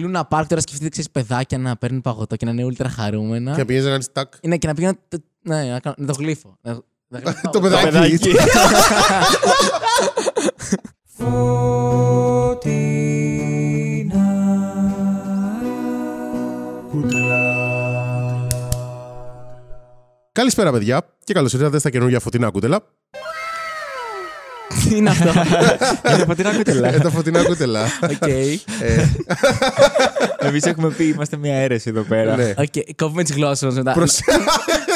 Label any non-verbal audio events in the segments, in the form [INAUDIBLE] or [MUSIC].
Λούνα Πάρκ τώρα σκεφτείτε ξέρεις, παιδάκια να παίρνουν παγωτό και να είναι ultra χαρούμενα. Και να πηγαίνει να κάνεις τάκ. Ναι, και να πηγαίνω. Ναι, να, κάνω- να το γλύφω. Να- να γλύφω Το παγωτό. παιδάκι. [LAUGHS] Καλησπέρα, παιδιά, και καλώς ήρθατε στα καινούργια φωτεινά κούτελα. Τι είναι αυτό; Είναι φωτεινά κούτελα. Ε, τα φωτεινά κούτελα. Οκ. Ε, Εμείς έχουμε πει, είμαστε μια αίρεση εδώ πέρα. ναι. Οκ. Κόβουμε τις γλώσσες μας μετά. Προς-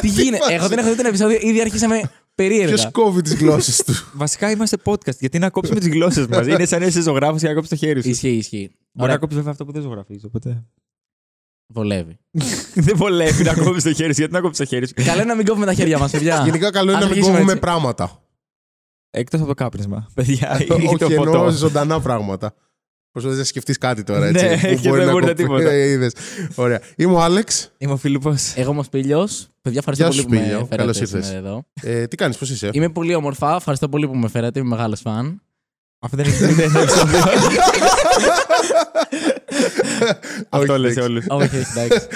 Τι γίνεται; Εγώ δεν έχω δει τον επεισόδιο, ήδη αρχίσαμε περίεργα. Ποιος κόβει τις γλώσσες του; Βασικά είμαστε podcast. Γιατί να κόψουμε τις γλώσσες μας. Είναι σαν να είσαι ζωγράφος και να κόψεις το χέρι σου. Ισχύει, ισχύει. Μπορεί να Ωραία, κόψεις βέβαια αυτό που δεν ζωγραφίζεις. Οπότε. βολεύει. [LAUGHS] δεν βολεύει να κόψεις το χέρι σου. Γιατί να κόψεις το χέρι σου; Καλό είναι να μην κόβουμε τα χέρια μας, παιδιά. Γενικά, καλό είναι Ας να μην αρχίσουμε κόβουμε έτσι. πράγματα. Εκτός από το κάπνισμα. [LAUGHS] Παιδιά, ή το Όχι, εννοώ ποτό. ζωντανά πράγματα. Προσπαθείς να σκεφτείς κάτι τώρα, έτσι. Ναι, που και δεν μπορεί κοπεί. τίποτα. Ε, είδες. Ωραία. Είμαι ο Άλεξ. Είμαι ο Φίλιππος. Εγώ είμαι ο Σπίλιος. Παιδιά, ευχαριστώ Γεια πολύ σου, που με Σπίλιο. φέρατε Καλώς ήρθες. σήμερα εδώ. Ε, τι κάνεις, πώς είσαι; Είμαι πολύ όμορφα. Ευχαριστώ πολύ που με φέρατε. Είμαι μεγάλος φαν. Αυτό δεν είναι δεν είναι επεισόδιο. [LAUGHS] [LAUGHS] [LAUGHS] Αυτό Όχι, λες σε εντάξει. όλους. Όχι, [LAUGHS] όχι, εντάξει.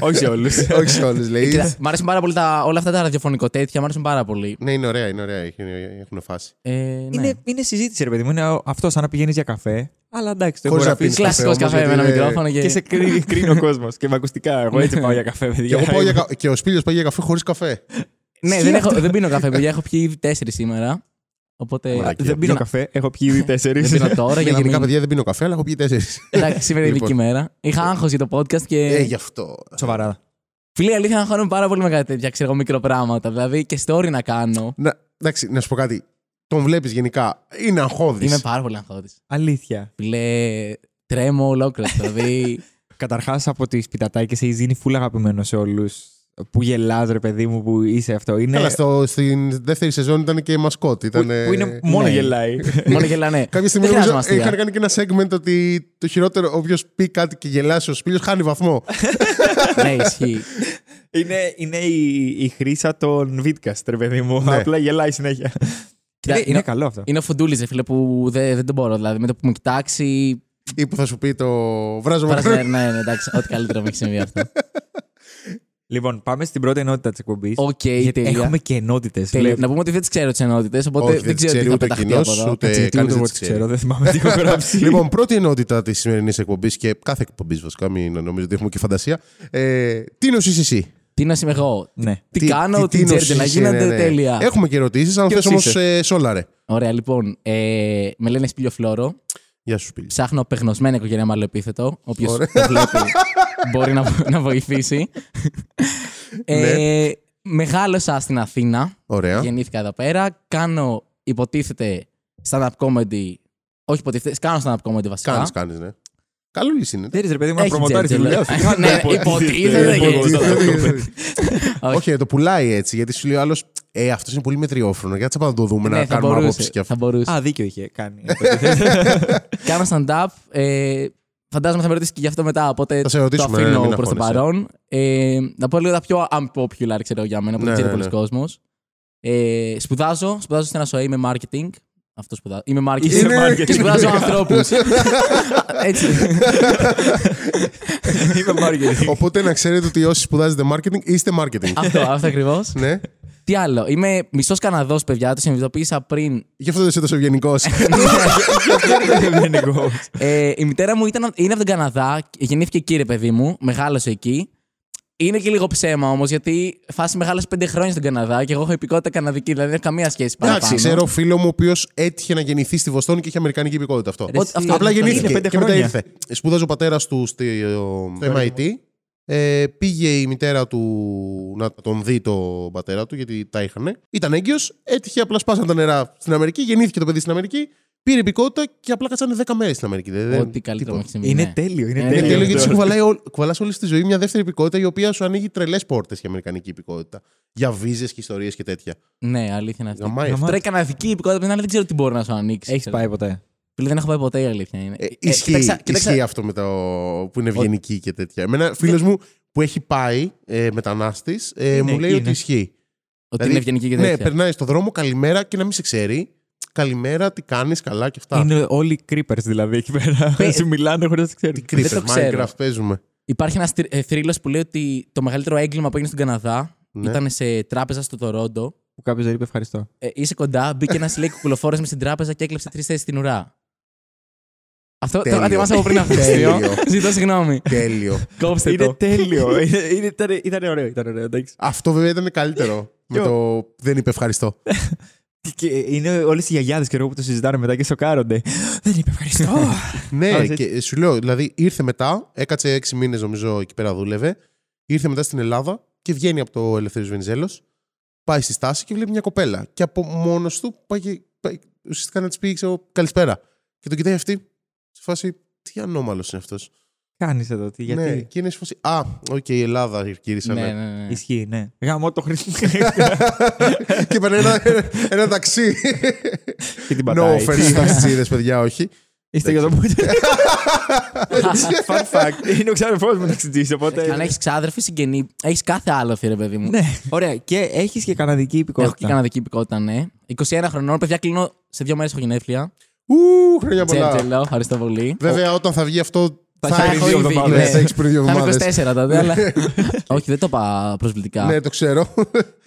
Όχι σε όλους. [LAUGHS] Όχι σε όλους, λέει. Κοίτα, Μ' αρέσουν πάρα πολύ τα, όλα αυτά τα ραδιοφωνικό τέτοια. Μ' αρέσουν πάρα πολύ. Ναι, είναι ωραία, είναι ωραία. Έχουν, έχουν φάση. Ε, ναι. Είναι, είναι συζήτηση, ρε παιδί μου. Είναι αυτό σαν να πηγαίνεις για καφέ. Αλλά εντάξει, το Χωρίς να ηχογραφείς πίνεις Κλασικό καφέ όμως, καφέ με ένα γιατί, ε, μικρόφωνο και. Και σε κρίνει, κρίνει ο κόσμος. Και με ακουστικά. Εγώ έτσι πάω για καφέ, Και, παιδιά. εγώ πάω για, κα- και ο Σπίλιος πάει για καφέ χωρίς καφέ. Ναι, δεν, έχω, δεν πίνω καφέ, παιδιά. Έχω πιει ήδη τέσσερις σήμερα. Οπότε. Μαλακία. Δεν πίνω καφέ, έχω πιει [LAUGHS] ήδη τέσσερις. Δεν πίνω τώρα Ναι, για να γενικά, μην... παιδιά, δεν πίνω καφέ, αλλά έχω πει τέσσερις. [LAUGHS] Εντάξει, σήμερα είναι ειδική Λοιπόν. μέρα. Είχα άγχος για το podcast και. Ε, γι' αυτό. Σοβαρά. Φίλοι, αλήθεια, αγχώνομαι πάρα πολύ με κάτι τέτοια ξέρω εγώ, μικροπράγματα. Δηλαδή και story να κάνω. Να, εντάξει, να σου πω κάτι. Τον βλέπεις γενικά. Είναι αγχώδης. Είμαι πάρα πολύ αγχώδης. Αλήθεια. Φίλε, τρέμω ολόκληρο. Δηλαδή. [LAUGHS] Καταρχάς από τις πιτατάκες έχεις γίνει φούλα αγαπημένο σε όλους. Που γελάς ρε παιδί μου που είσαι αυτό; Είναι... Καλά, στο, στην δεύτερη σεζόν ήταν και μασκότ. που, Ήταν, που είναι μόνο ναι. γελάει. [LAUGHS] μόνο γελάνε. Κάποια στιγμή Δεν νομίζω, χρειάζομαι αστεία. είχαν κάνει και ένα segment ότι το χειρότερο, όποιος πει κάτι και γελάσει ο σπίλιος, χάνει βαθμό. ναι, ισχύει. [LAUGHS] είναι είναι η, η χρήσα των Vidcast, ρε παιδί μου. Ναι. Απλά γελάει συνέχεια. Κοίτα, είναι, είναι καλό αυτό. Είναι ο Φουντούλης, ρε φίλε, που δεν, δεν τον μπορώ. Δηλαδή με το που μου κοιτάξει. ή που θα σου πει το βράζω Βράζει, μακρύ. ναι, ναι, εντάξει, ό,τι καλύτερο μου έχει συμβεί αυτό. [LAUGHS] Λοιπόν, πάμε στην πρώτη ενότητα της εκπομπής. Οκ, γιατί τέλεια. έχουμε και ενότητες. Τέλεια. Να πούμε ότι δεν τις ξέρω τις ενότητες, οπότε Όχι, δεν, δεν τις ξέρω τι ξέρει θα ούτε πεταχτεί κοινός, από εδώ. ούτε Έτσι, τι κανείς ούτε δεν εγώ τις τις ξέρει. ξέρω, δεν θυμάμαι τι έχω [LAUGHS] γράψει. Λοιπόν, πρώτη ενότητα της σημερινής εκπομπής και κάθε εκπομπής βασικά, μην νομίζω ότι έχουμε και φαντασία. Ε, τι νοσείς εσύ; Τι να είμαι εγώ. ναι. Τι, κάνω, τι, νοσείς ξέρετε να είσαι, γίνονται ναι, ναι. τέλεια. Έχουμε και ερωτήσεις, αν Ποιος θες όμως είσαι; σόλαρε. Ωραία, λοιπόν. Ε, με λένε Σπίλιο Φλόρο. Γεια σου, Σπίλη. Ψάχνω πεγνωσμένη οικογένεια με άλλο επίθετο. Όποιος Ωραία. το βλέπει [LAUGHS] μπορεί να, να βοηθήσει. ε, μεγάλωσα στην Αθήνα. Ωραία. Γεννήθηκα εδώ πέρα. Κάνω, υποτίθεται, stand-up comedy. Όχι υποτίθεται, κάνω stand-up comedy βασικά. Κάνεις, κάνεις, ναι. Καλό λύση είναι. Θέλει ρε παιδί μου να Έχει προμοτάρεις τη τζέρτζελ. δουλειά σου. [LAUGHS] Ναι, υποτίθεται, Υποτίθεται. [LAUGHS] Όχι. Όχι, το πουλάει έτσι, γιατί σου λέει ο άλλος, Ε, αυτός είναι πολύ μετριόφρονος. Για να το δούμε, να Ναι, θα κάνουμε άποψη μπορούσε. και αυτό. Θα μπορούσε. Α, δίκιο είχε κάνει. [LAUGHS] Κάνω stand-up. Ε, φαντάζομαι θα με ρωτήσει και γι' αυτό μετά. Οπότε Θα σε το ρωτήσουμε, ναι, αφήνω μην προς το αγχώνεσαι. παρόν. Ε, να πω λίγο τα πιο unpopular, ξέρω για μένα, που Ναι, δεν ξέρει ναι, πολλοί ναι. κόσμος. Ε, σπουδάζω, σπουδάζω στην ΑΣΟΕ, είμαι marketing. Αυτός σπουδάζω. Είμαι marketing. Είσαι marketing. Και σπουδάζω ανθρώπους. [LAUGHS] Έτσι. Είμαι marketing. Οπότε να ξέρετε ότι όσοι σπουδάζετε marketing, είστε marketing. αυτό, αυτό ακριβώς. ναι. Τι άλλο. Είμαι μισός Καναδός, παιδιά. Το συνειδητοποίησα πριν. Γι' αυτό δεν είσαι τόσο ευγενικός. [LAUGHS] Ε, η μητέρα μου ήταν, είναι από τον Καναδά. Γεννήθηκε εκεί, ρε παιδί μου. Μεγάλωσε εκεί. Είναι και λίγο ψέμα όμως, γιατί φάση μεγάλωσε πέντε χρόνια στον Καναδά και εγώ έχω υπηκότητα καναδική, δηλαδή δεν έχω καμία σχέση παραπάνω. Εντάξει, ξέρω φίλο μου ο οποίος έτυχε να γεννηθεί στη Βοστόνη και είχε αμερικανική υπηκότητα αυτό. Ρε, εσύ, αυτό απλά είναι γεννήθηκε πέντε και μετά χρόνια. ήρθε. Σπούδαζε ο πατέρας του στο, στο MIT. Ε, πήγε η μητέρα του να τον δει το πατέρα του, γιατί τα είχαν. Ήταν έγκυος, έτυχε απλά σπάσαν τα νερά στην Αμερική, γεννήθηκε το παιδί στην Αμερική, πήρε υπηκότητα και απλά κάτσανε 10 μέρες στην Αμερική. Δεν- Ό,τι καλύτερο μου έχει συμβεί. Είναι ναι. τέλειο. Είναι Είναι Είναι τέλειο. τέλειο γιατί σου αυτό. κουβαλάει, όλ- κουβαλάς όλη στη ζωή μια δεύτερη υπηκότητα η οποία σου ανοίγει τρελές πόρτες για αμερικανική υπηκότητα. Για βίζες και ιστορίες και τέτοια. Ναι, αλήθεια είναι αυτή. Γαμάει αυτό. Τώρα η καναδική υπηκότητα απ' την άλλη δεν ξέρω τι μπορεί να σου ανοίξει. Έχεις πάει ποτέ; Φίλε, δεν έχω πάει ποτέ η αλήθεια είναι. Ε, Ε, ισχύει, κοίταξα- κοίταξα- ισχύει αυτό με το που είναι ευγενική και τέτοια. Εμένα φίλος μου που έχει πάει ε, μετανάστης ε, Είναι, μου λέει είναι. ότι ισχύει. Ότι Δηλαδή, είναι ευγενική και Ναι, τέτοια. περνάει στον δρόμο, καλημέρα και να μην σε ξέρει. Καλημέρα, τι κάνεις, καλά και αυτά. Είναι όλοι creepers δηλαδή εκεί πέρα. Πε- Σου μιλάνε χωρίς να το ξέρουν. Τι creepers, δεν το ξέρω. Minecraft παίζουμε. Υπάρχει ένας θρύλος που λέει ότι το μεγαλύτερο έγκλημα που έγινε στον Καναδά Ναι. ήταν σε τράπεζα στο Τορόντο. Που κάποιος δεν είπε ευχαριστώ. Ε, είσαι κοντά, μπήκε ένας λέει κουκουλοφόρος μες στην τράπεζα και έκλεψε τρεις θέσεις στην ουρά. Αυτό το Τέλειο. ετοιμάσα από πριν αυτό το αστείο. Τέλειο. Ζητώ συγγνώμη. Τέλειο. Κόψτε Είναι το. τέλειο. Είναι- είναι- Ήταν ήταν ωραίο. Ήταν ωραίο εντάξει. Αυτό βέβαια ήταν καλύτερο. με Ποιο; το δεν είπε ευχαριστώ. [LAUGHS] Και είναι όλες οι γιαγιάδες και εγώ που το συζητάνε μετά και σοκάρονται. Δεν είπε ευχαριστώ. [LAUGHS] ναι, Α, και σου λέω, δηλαδή ήρθε μετά, έκατσε έξι μήνες νομίζω εκεί πέρα δούλευε. Ήρθε μετά στην Ελλάδα και βγαίνει από το Ελευθέριος Βενιζέλος. Πάει στη στάση και βλέπει μια κοπέλα. Και από μόνος του πάει, και- πάει ουσιαστικά να της πει ξέρω, καλησπέρα. Και τον κοιτάει αυτή. Σε φάση, τι ανώμαλος είναι αυτός. Κάνεις εδώ, τι, γιατί; Ναι, και είναι σε φάση. Α, οκ, η Ελλάδα γύρισα. Ναι, Ναι. ναι, ναι. Ισχύει, ναι. Γαμώ το χριστό μου. [LAUGHS] και παίρνει ένα, ένα ταξί. και την no πατάει. offense στου ταξίδες, παιδιά, όχι. Είστε για το που. [LAUGHS] Fun fact. Είναι ο ξάδερφό μου ταξιτζή, οπότε. Αν έχεις ξάδερφη, συγγενή, έχεις κάθε άλλο ρε παιδί μου. Ναι, ωραία. Και έχεις και καναδική Έχω και υπηκότητα. καναδική υπηκότητα, ναι. 21 χρονών, παιδιά, κλείνω σε δύο μέρες έχω γενέθλια. Ου, χρόνια πολλά. Τζέρτζελο, ευχαριστώ πολύ. Βέβαια, όταν θα βγει αυτό. Θα Θα έχεις έχει δύο ήδη, εβδομάδες. ναι. θα έχεις πριν δύο Θα είμαι εβδομάδες. 24 τότε, αλλά. [LAUGHS] Όχι, δεν το είπα προσβλητικά. Ναι, το ξέρω.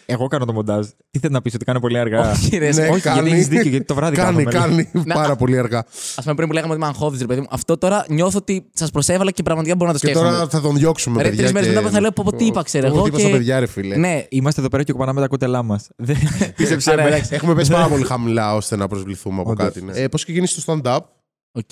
Εγώ κάνω το μοντάζ. Τι θέλει να πεις, ότι κάνω πολύ αργά; Όχι, ρε, Ναι, Όχι, κάνει. γιατί έχεις δίκιο, γιατί το βράδυ Κάνει, κάνουμε. κάνει πάρα πολύ αργά. Α πούμε πριν που λέγαμε ότι είμαι αγχώδης, ρε παιδί μου. Αυτό τώρα νιώθω ότι σας προσέβαλα και πραγματικά μπορώ να το Και σκέφτομαι. τώρα θα τον διώξουμε, Ρε, παιδιά. τρεις μέρες και- μετά θα λέω, πω, πω, τι είπα, ξέρω Πω, εγώ, Τι είπα και- στα παιδιά, ρε φίλε. Ναι, Είμαστε εδώ πέρα και κοπανάμε τα κούτελά μας. [LAUGHS] Πίστεψε Άρα, με. εντάξει. Έχουμε πέσει πάρα πολύ χαμηλά ώστε να προσβληθούμε από Όντως. κάτι. Ναι. Ε, Πώς ξεκίνησε το stand-up, οκ.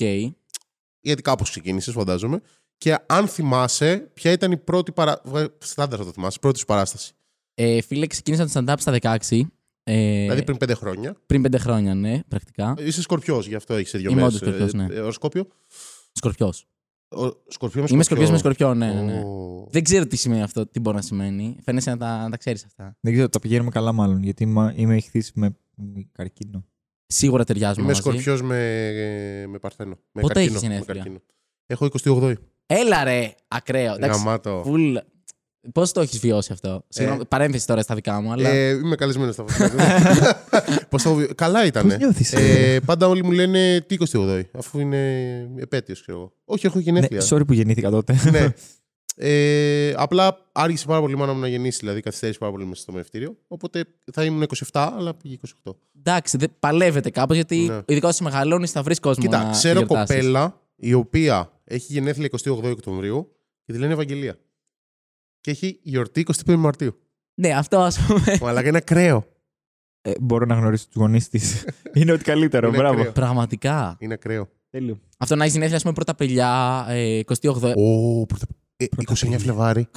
Γιατί κάπως ξεκίνησες, φαντάζομαι. Και αν θυμάσαι, ποια ήταν η πρώτη παρά... ε, Στάνταρ θα το θυμάσαι, πρώτη σου παράσταση. Ε, φίλε, ξεκίνησα το stand-up στα 16. Ε, Δηλαδή πριν πέντε χρόνια. πριν 5 χρόνια, ναι, πρακτικά. Είσαι σκορπιός, γι' αυτό έχεις δύο Είμαι μέρες. όντως σκορπιός, ναι. Ε, οροσκόπιο. Σκορπιός. Ο... Σκορπιός με Είμαι σκορπιό με σκορπιό, ναι, ναι. ναι. Ω. Δεν ξέρω τι σημαίνει αυτό, τι μπορεί να σημαίνει. Φαίνεσαι να τα, να τα ξέρεις αυτά. Δεν ξέρω, τα πηγαίνουμε καλά μάλλον. Γιατί είμαι, είμαι ηχθής με καρκίνο. Σίγουρα ταιριάζουμε. Είμαι μαζί. σκορπιός με, με παρθένο. Με Πότε καρκίνο, έχεις με γενέθλια; καρκίνο. Έχω 28. Έλα ρε, ακραίο. Εντάξει, Γαμάτο. full... Πώς το έχεις βιώσει αυτό; Συγγνώμη, παρένθεση τώρα στα δικά μου, αλλά. Ε, είμαι καλεσμένος στα φωτιά. [LAUGHS] Πώς το... Καλά ήταν. Πώς νιώθεις, ε, πάντα όλοι μου λένε τι 28 αφού είναι επέτειος, ξέρω εγώ. Όχι, έχω Ναι, γενέθλια. sorry που γεννήθηκα τότε. ναι. [LAUGHS] Ε, απλά άργησε πάρα πολύ η μάνα μου να γεννήσει, δηλαδή καθυστέρησε πάρα πολύ μέσα στο μευτήριο. Οπότε θα ήμουν 27, αλλά πήγε 28. Εντάξει, δεν παλεύετε κάπως γιατί Ναι. ειδικά όσο μεγαλώνεις θα βρεις κόσμο. Κοίτα, να ξέρω γιορτάσεις. κοπέλα η οποία έχει γενέθλια 28 Οκτωβρίου και τη λένε Ευαγγελία. Και έχει γιορτή 25 Μαρτίου. Ναι, αυτό ας πούμε. Αλλά είναι ακραίο. Ε, μπορώ να γνωρίσω τους γονείς της. [LAUGHS] Είναι ότι καλύτερο. Είναι Μπράβο. ακραίο. Πραγματικά. Είναι ακραίο. Τέλειο. Αυτό να έχει γενέθλια, ας πούμε, πρώτα πελιά, ε, 28. Ω, πρωτα... ε, 29 Φλεβάρι.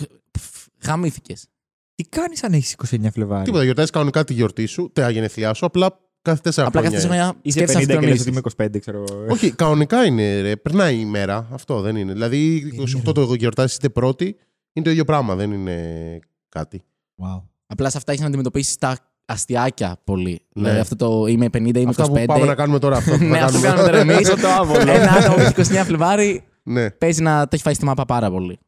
Γαμήθηκες. Τι κάνεις αν έχεις 29 Φλεβάρι; Τίποτα, γιορτάζεις κανονικά τη γιορτή σου, τα γενέθλιά σου, απλά κάθε 4 Απλά χρόνια. κάθε είναι. χρόνια Είσαι σκέφτεσαι 50 να και λες ότι αυτονομήσεις. είμαι 25, ξέρω εγώ. Όχι, [LAUGHS] κανονικά είναι, ρε. Περνάει η ημέρα. Αυτό δεν είναι. Δηλαδή, 28 το γιορτάζεις είτε πρώτη, είναι το ίδιο πράγμα. Δεν είναι κάτι. Wow. Απλά σε αυτά έχεις να αντιμετωπίσεις τα αστιάκια πολύ. Ναι. Δηλαδή αυτό το είμαι 50, είμαι Αυτά 25. που πάμε να κάνουμε τώρα. Αυτό που [LAUGHS] Ναι, θα αυτό κάνουμε. κάνουμε τώρα εμείς. [LAUGHS] το άβολο. Ένα άτομο που έχει 29 Φλεβάρι ναι. παίζει να το έχει φάει στη μάπα πάρα πολύ.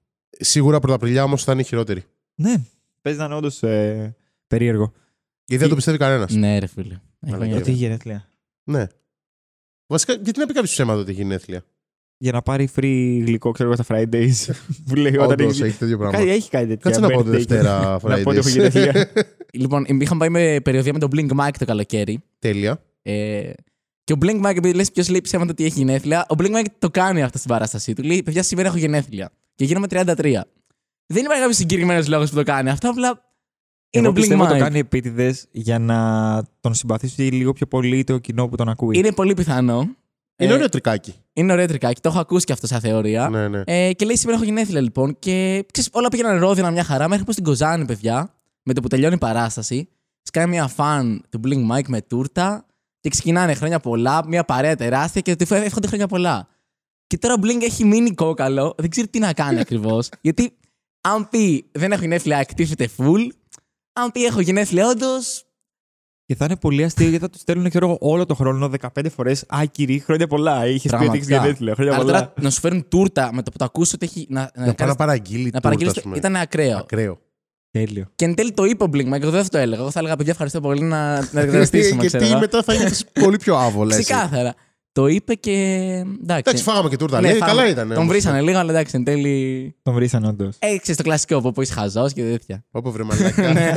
Σίγουρα πρωταπριλιά όμως θα είναι χειρότερη. Ναι. Παίζει να είναι όντως ε, περίεργο. Γιατί δεν το πιστεύει κανένας. Ναι, ρε φίλε. Έχει Μαλακία. χρόνια. Ότι έχει γενέθλια. Ναι. Βασικά, γιατί να πει κάποιος ψέματα ότι έχει γενέθλια. Για να πάρει free γλυκό, ξέρω εγώ, στα Fridays. [LAUGHS] που λέει όταν Όντως έχει. έχει τέτοιο πράγμα. Κάτι, έχει κάτι τέτοια. Κάτσε να πω τη birthday. Δευτέρα Να πω ότι έχω Fridays. γενέθλια. [LAUGHS] Λοιπόν, είχαμε πάει με περιοδία με τον Blink Mike το καλοκαίρι. Τέλεια. Ε, και ο Blink Mike, επειδή λες ποιος λέει ψέματα ότι έχει γενέθλια, ο Blink Mike το κάνει αυτό στην παράστασή του. Λέει: Παιδιά, σήμερα έχω γενέθλια. Και γίνομαι 33. Δεν υπάρχει κάποιος συγκεκριμένος λόγος που το κάνει αυτό, απλά είναι Εγώ ο Blink πιστεύω το Mike. κάνει επίτηδες για να τον συμπαθήσει λίγο πιο πολύ το κοινό που τον ακούει. Είναι πολύ πιθανό. Είναι Ε, ωραίο τρικάκι. Είναι ωραίο τρικάκι, το έχω ακούσει και αυτό σαν θεωρία. Ναι, ναι. Ε, και λέει: Σήμερα έχω γενέθλια λοιπόν. Και ξέρεις, όλα πήγαιναν ρόδινα μια χαρά μέχρι που στην Κοζάνη, παιδιά, με το που τελειώνει η παράσταση, σκάει μια φαν του Blink Mike με τούρτα και ξεκινάνε χρόνια πολλά, μια παρέα τεράστια και του εύχονται χρόνια πολλά. Και τώρα ο Blink έχει μείνει κόκαλο, δεν ξέρει τι να κάνει [LAUGHS] ακριβώς. γιατί αν πει δεν έχω γενέθλια, εκτίθεται full. Αν πει έχω γενέθλια, όντως. Και θα είναι πολύ αστείο γιατί θα του στέλνουν ξέρω, εγώ, όλο το χρόνο 15 φορές. Α, κύριε, χρόνια πολλά. Είχες πει ότι έχεις γενέθλια. Χρόνια Αλλά πολλά. τώρα να σου φέρουν τούρτα με το που το ακούσει ότι έχει. Να, να, Να πάει να κάνεις- παραγγείλει να τούρτα, παραγγείλεις ας το- πούμε. Ήταν ακραίο. Ακραίο. Τέλειο. Και εν τέλει το είπε ο Blink Mike, εγώ δεν θα το έλεγα. Εγώ θα έλεγα παιδιά ευχαριστώ πολύ να, να [LAUGHS] εργαστήσουμε. ξέρω Γιατί εγώ. μετά θα είναι [LAUGHS] πολύ πιο άβολα. εσύ. Ξεκάθαρα. Το είπε και. Εντάξει. Εντάξει, φάγαμε και τούρτα. Ναι, Λέει, φάμε. καλά ήταν. Τον βρήσανε λίγο, αλλά εντάξει, εν τέλει. Τον βρήσαν όντως. Έξι το κλασικό που είσαι χαζός και τέτοια. Όπω βρε μαλάκα. Ναι.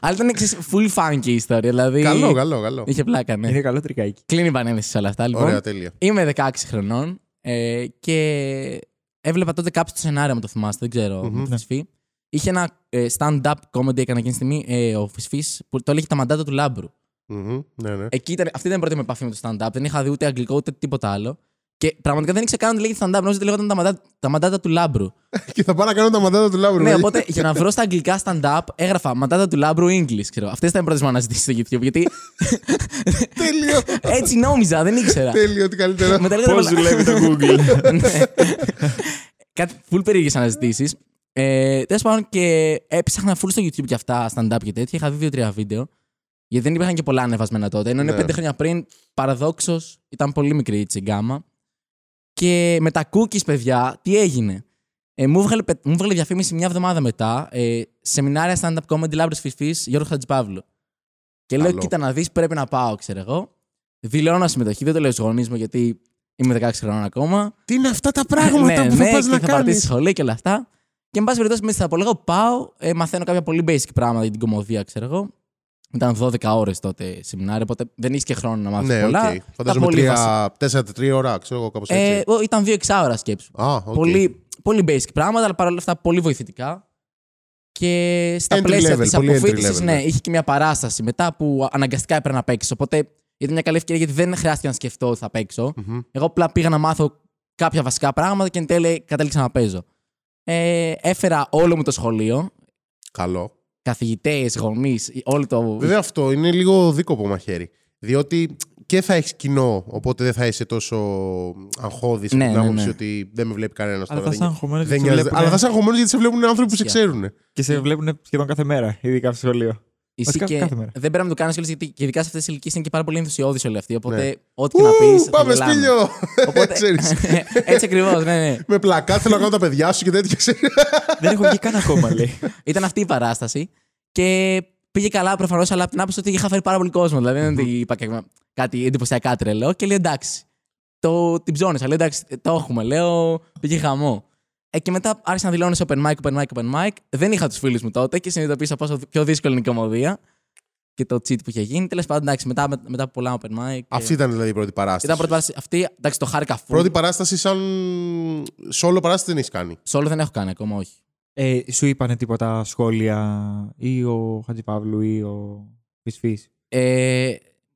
αλλά ήταν εξής full funky η ιστορία. Δηλαδή. Καλό, καλό, καλό. Είχε πλάκα, ναι. Είναι καλό τρικάκι. Κλείνει η πανένθεση σε όλα αυτά, λοιπόν. Ωραία, τέλεια. Είμαι 16 χρονών ε, και έβλεπα τότε κάποιο το σενάριο, με το θυμάστε, δεν ξέρω, Μμμ. με το Φυσφή. Είχε ένα ε, stand-up comedy έκανε εκείνη τη στιγμή ε, ο Φυσφή που το έλεγε Τα μαντάτα του Λάμπρου. Μμμ, Ναι, ναι. Εκεί ήταν, αυτή ήταν η πρώτη μου επαφή με το stand-up. Δεν είχα δει ούτε αγγλικό ούτε τίποτα άλλο. Και πραγματικά δεν ήξερα καν ότι λέγεται stand-up, νόμιζα ότι λέγονταν τα μαντάτα, τα μαντάτα του Λάμπρου. [LAUGHS] Και θα πάω να κάνω τα μαντάτα του Λάμπρου. ναι, δηλαδή. οπότε για να βρω στα αγγλικά stand-up έγραφα μαντάτα του Λάμπρου English. Ξέρω. Αυτές ήταν οι πρώτες μου αναζητήσεις στο YouTube. Γιατί [LAUGHS] Τέλειο. [LAUGHS] έτσι νόμιζα, δεν ήξερα. Τέλειο, τι καλύτερο. Μετά λέγανε Πώς πολλά- δουλεύει το Google. Ναι. Κάτι full περίεργες αναζητήσεις. Ε, Τέλος πάντων και έψαχνα full στο YouTube και αυτά, stand-up και τέτοια. Είχα δει δύο-τρία βίντεο. Γιατί δεν υπήρχαν και πολλά ανεβασμένα τότε. Ενώ είναι Ναι. πέντε χρόνια πριν, παραδόξως ήταν πολύ μικρή έτσι, η γκάμα. Και με τα cookies, παιδιά, τι έγινε; Ε, μου, έβγαλε, πε- μου έβγαλε διαφήμιση μια εβδομάδα μετά ε, σεμινάρια stand-up comedy Λάμπρος Φιφής Γιώργος Χατζηπαύλου. Και λέω, Καλό. κοίτα να δεις, πρέπει να πάω, ξέρω εγώ. Δηλώνω συμμετοχή, δεν το λέω στους γονείς μου γιατί είμαι 16 χρονών ακόμα. Τι είναι αυτά τα πράγματα ναι, που θα ναι, πας και να θα κάνεις; πατήσει σχολή και όλα αυτά. Και εν πάση περιπτώσει, μέσα από λίγο πάω, ε, μαθαίνω κάποια πολύ basic πράγματα για την κωμωδία, ξέρω εγώ. Ήταν 12 ώρες τότε σεμινάριο, οπότε δεν είχες και χρόνο να μάθεις Ναι, πολλά. οκ. Τα Φαντάζομαι πολύ βασικά. τρία, τέσσερα, ώρα, ξέρω εγώ κάπως Ε, έτσι. ο, ήταν 2 εξάωρα σκέψου. Α, οκ. Πολύ, πολύ basic πράγματα, αλλά παρόλα αυτά πολύ βοηθητικά. Και στα Entry πλαίσια level, της πολύ entry αποφοίτησης, level, ναι, ναι. είχε και μια παράσταση μετά που αναγκαστικά έπρεπε να παίξεις. Οπότε ήταν μια καλή ευκαιρία γιατί δεν χρειάστηκε να σκεφτώ ότι θα παίξω. Μμμ. Εγώ απλά πήγα να μάθω κάποια βασικά πράγματα και εν τέλει κατέληξα να παίζω. Ε, έφερα όλο μου το σχολείο, Καλό. Καθηγητές, γονείς, όλο το. Βέβαια αυτό είναι λίγο δίκοπο μαχαίρι. Διότι και θα έχεις κοινό, οπότε δεν θα είσαι τόσο αγχώδης Ναι, στην ναι, άποψη ναι. ότι δεν με βλέπει κανένας Αλλά τώρα. θα δεν είσαι αγχωμένος δεν και, σε νοιάζεται. βλέπουνε- Αλλά θα είσαι αγχωμένος γιατί σε βλέπουν άνθρωποι που σε Ισχύει. ξέρουν. και σε βλέπουν σχεδόν κάθε μέρα, ειδικά στο σχολείο. Εσύ βασικά και κάθε μέρα. δεν πρέπει να το κάνεις γιατί και ειδικά σε αυτές τις ηλικίες είναι και πάρα πολύ ενθουσιώδει όλοι αυτοί. Οπότε Ναι. ό,τι και να πεις. Πάμε σπήλιο! [LAUGHS] Οπότε... [LAUGHS] Ξέρεις. [LAUGHS] Έτσι ακριβώς, ναι, ναι. Με πλακά θέλω να κάνω τα παιδιά σου και τέτοια. ξέρεις. Δεν έχω βγει καν ακόμα, λέει. Ήταν αυτή η παράσταση. Και πήγε καλά προφανώς, αλλά από την άποψη ότι είχα φέρει πάρα πολύ κόσμο. Δηλαδή δεν είναι ότι είπα και κάτι εντυπωσιακά τρελό. Και λέει εντάξει. Το, την ψώνισα. Λέει εντάξει, το έχουμε. Λέω πήγε χαμό. Ε, και μετά άρχισα να δηλώνω σε open mic, open mic, open mic. Δεν είχα τους φίλους μου τότε και συνειδητοποίησα πόσο πιο δύσκολη είναι η κομμωδία. Και το cheat που είχε γίνει. Τέλος πάντων, εντάξει, μετά, μετά από πολλά open mic. και- Αυτή ήταν δηλαδή η πρώτη παράσταση. Ήταν πρώτη παράσταση. Αυτή, εντάξει, το χάρηκα full. Πρώτη παράσταση σαν solo παράσταση δεν έχεις κάνει. Solo δεν έχω κάνει ακόμα, όχι. Ε, σου είπανε τίποτα σχόλια ή ο Χατζηπαύλου ή ο Φυσφής. Ε,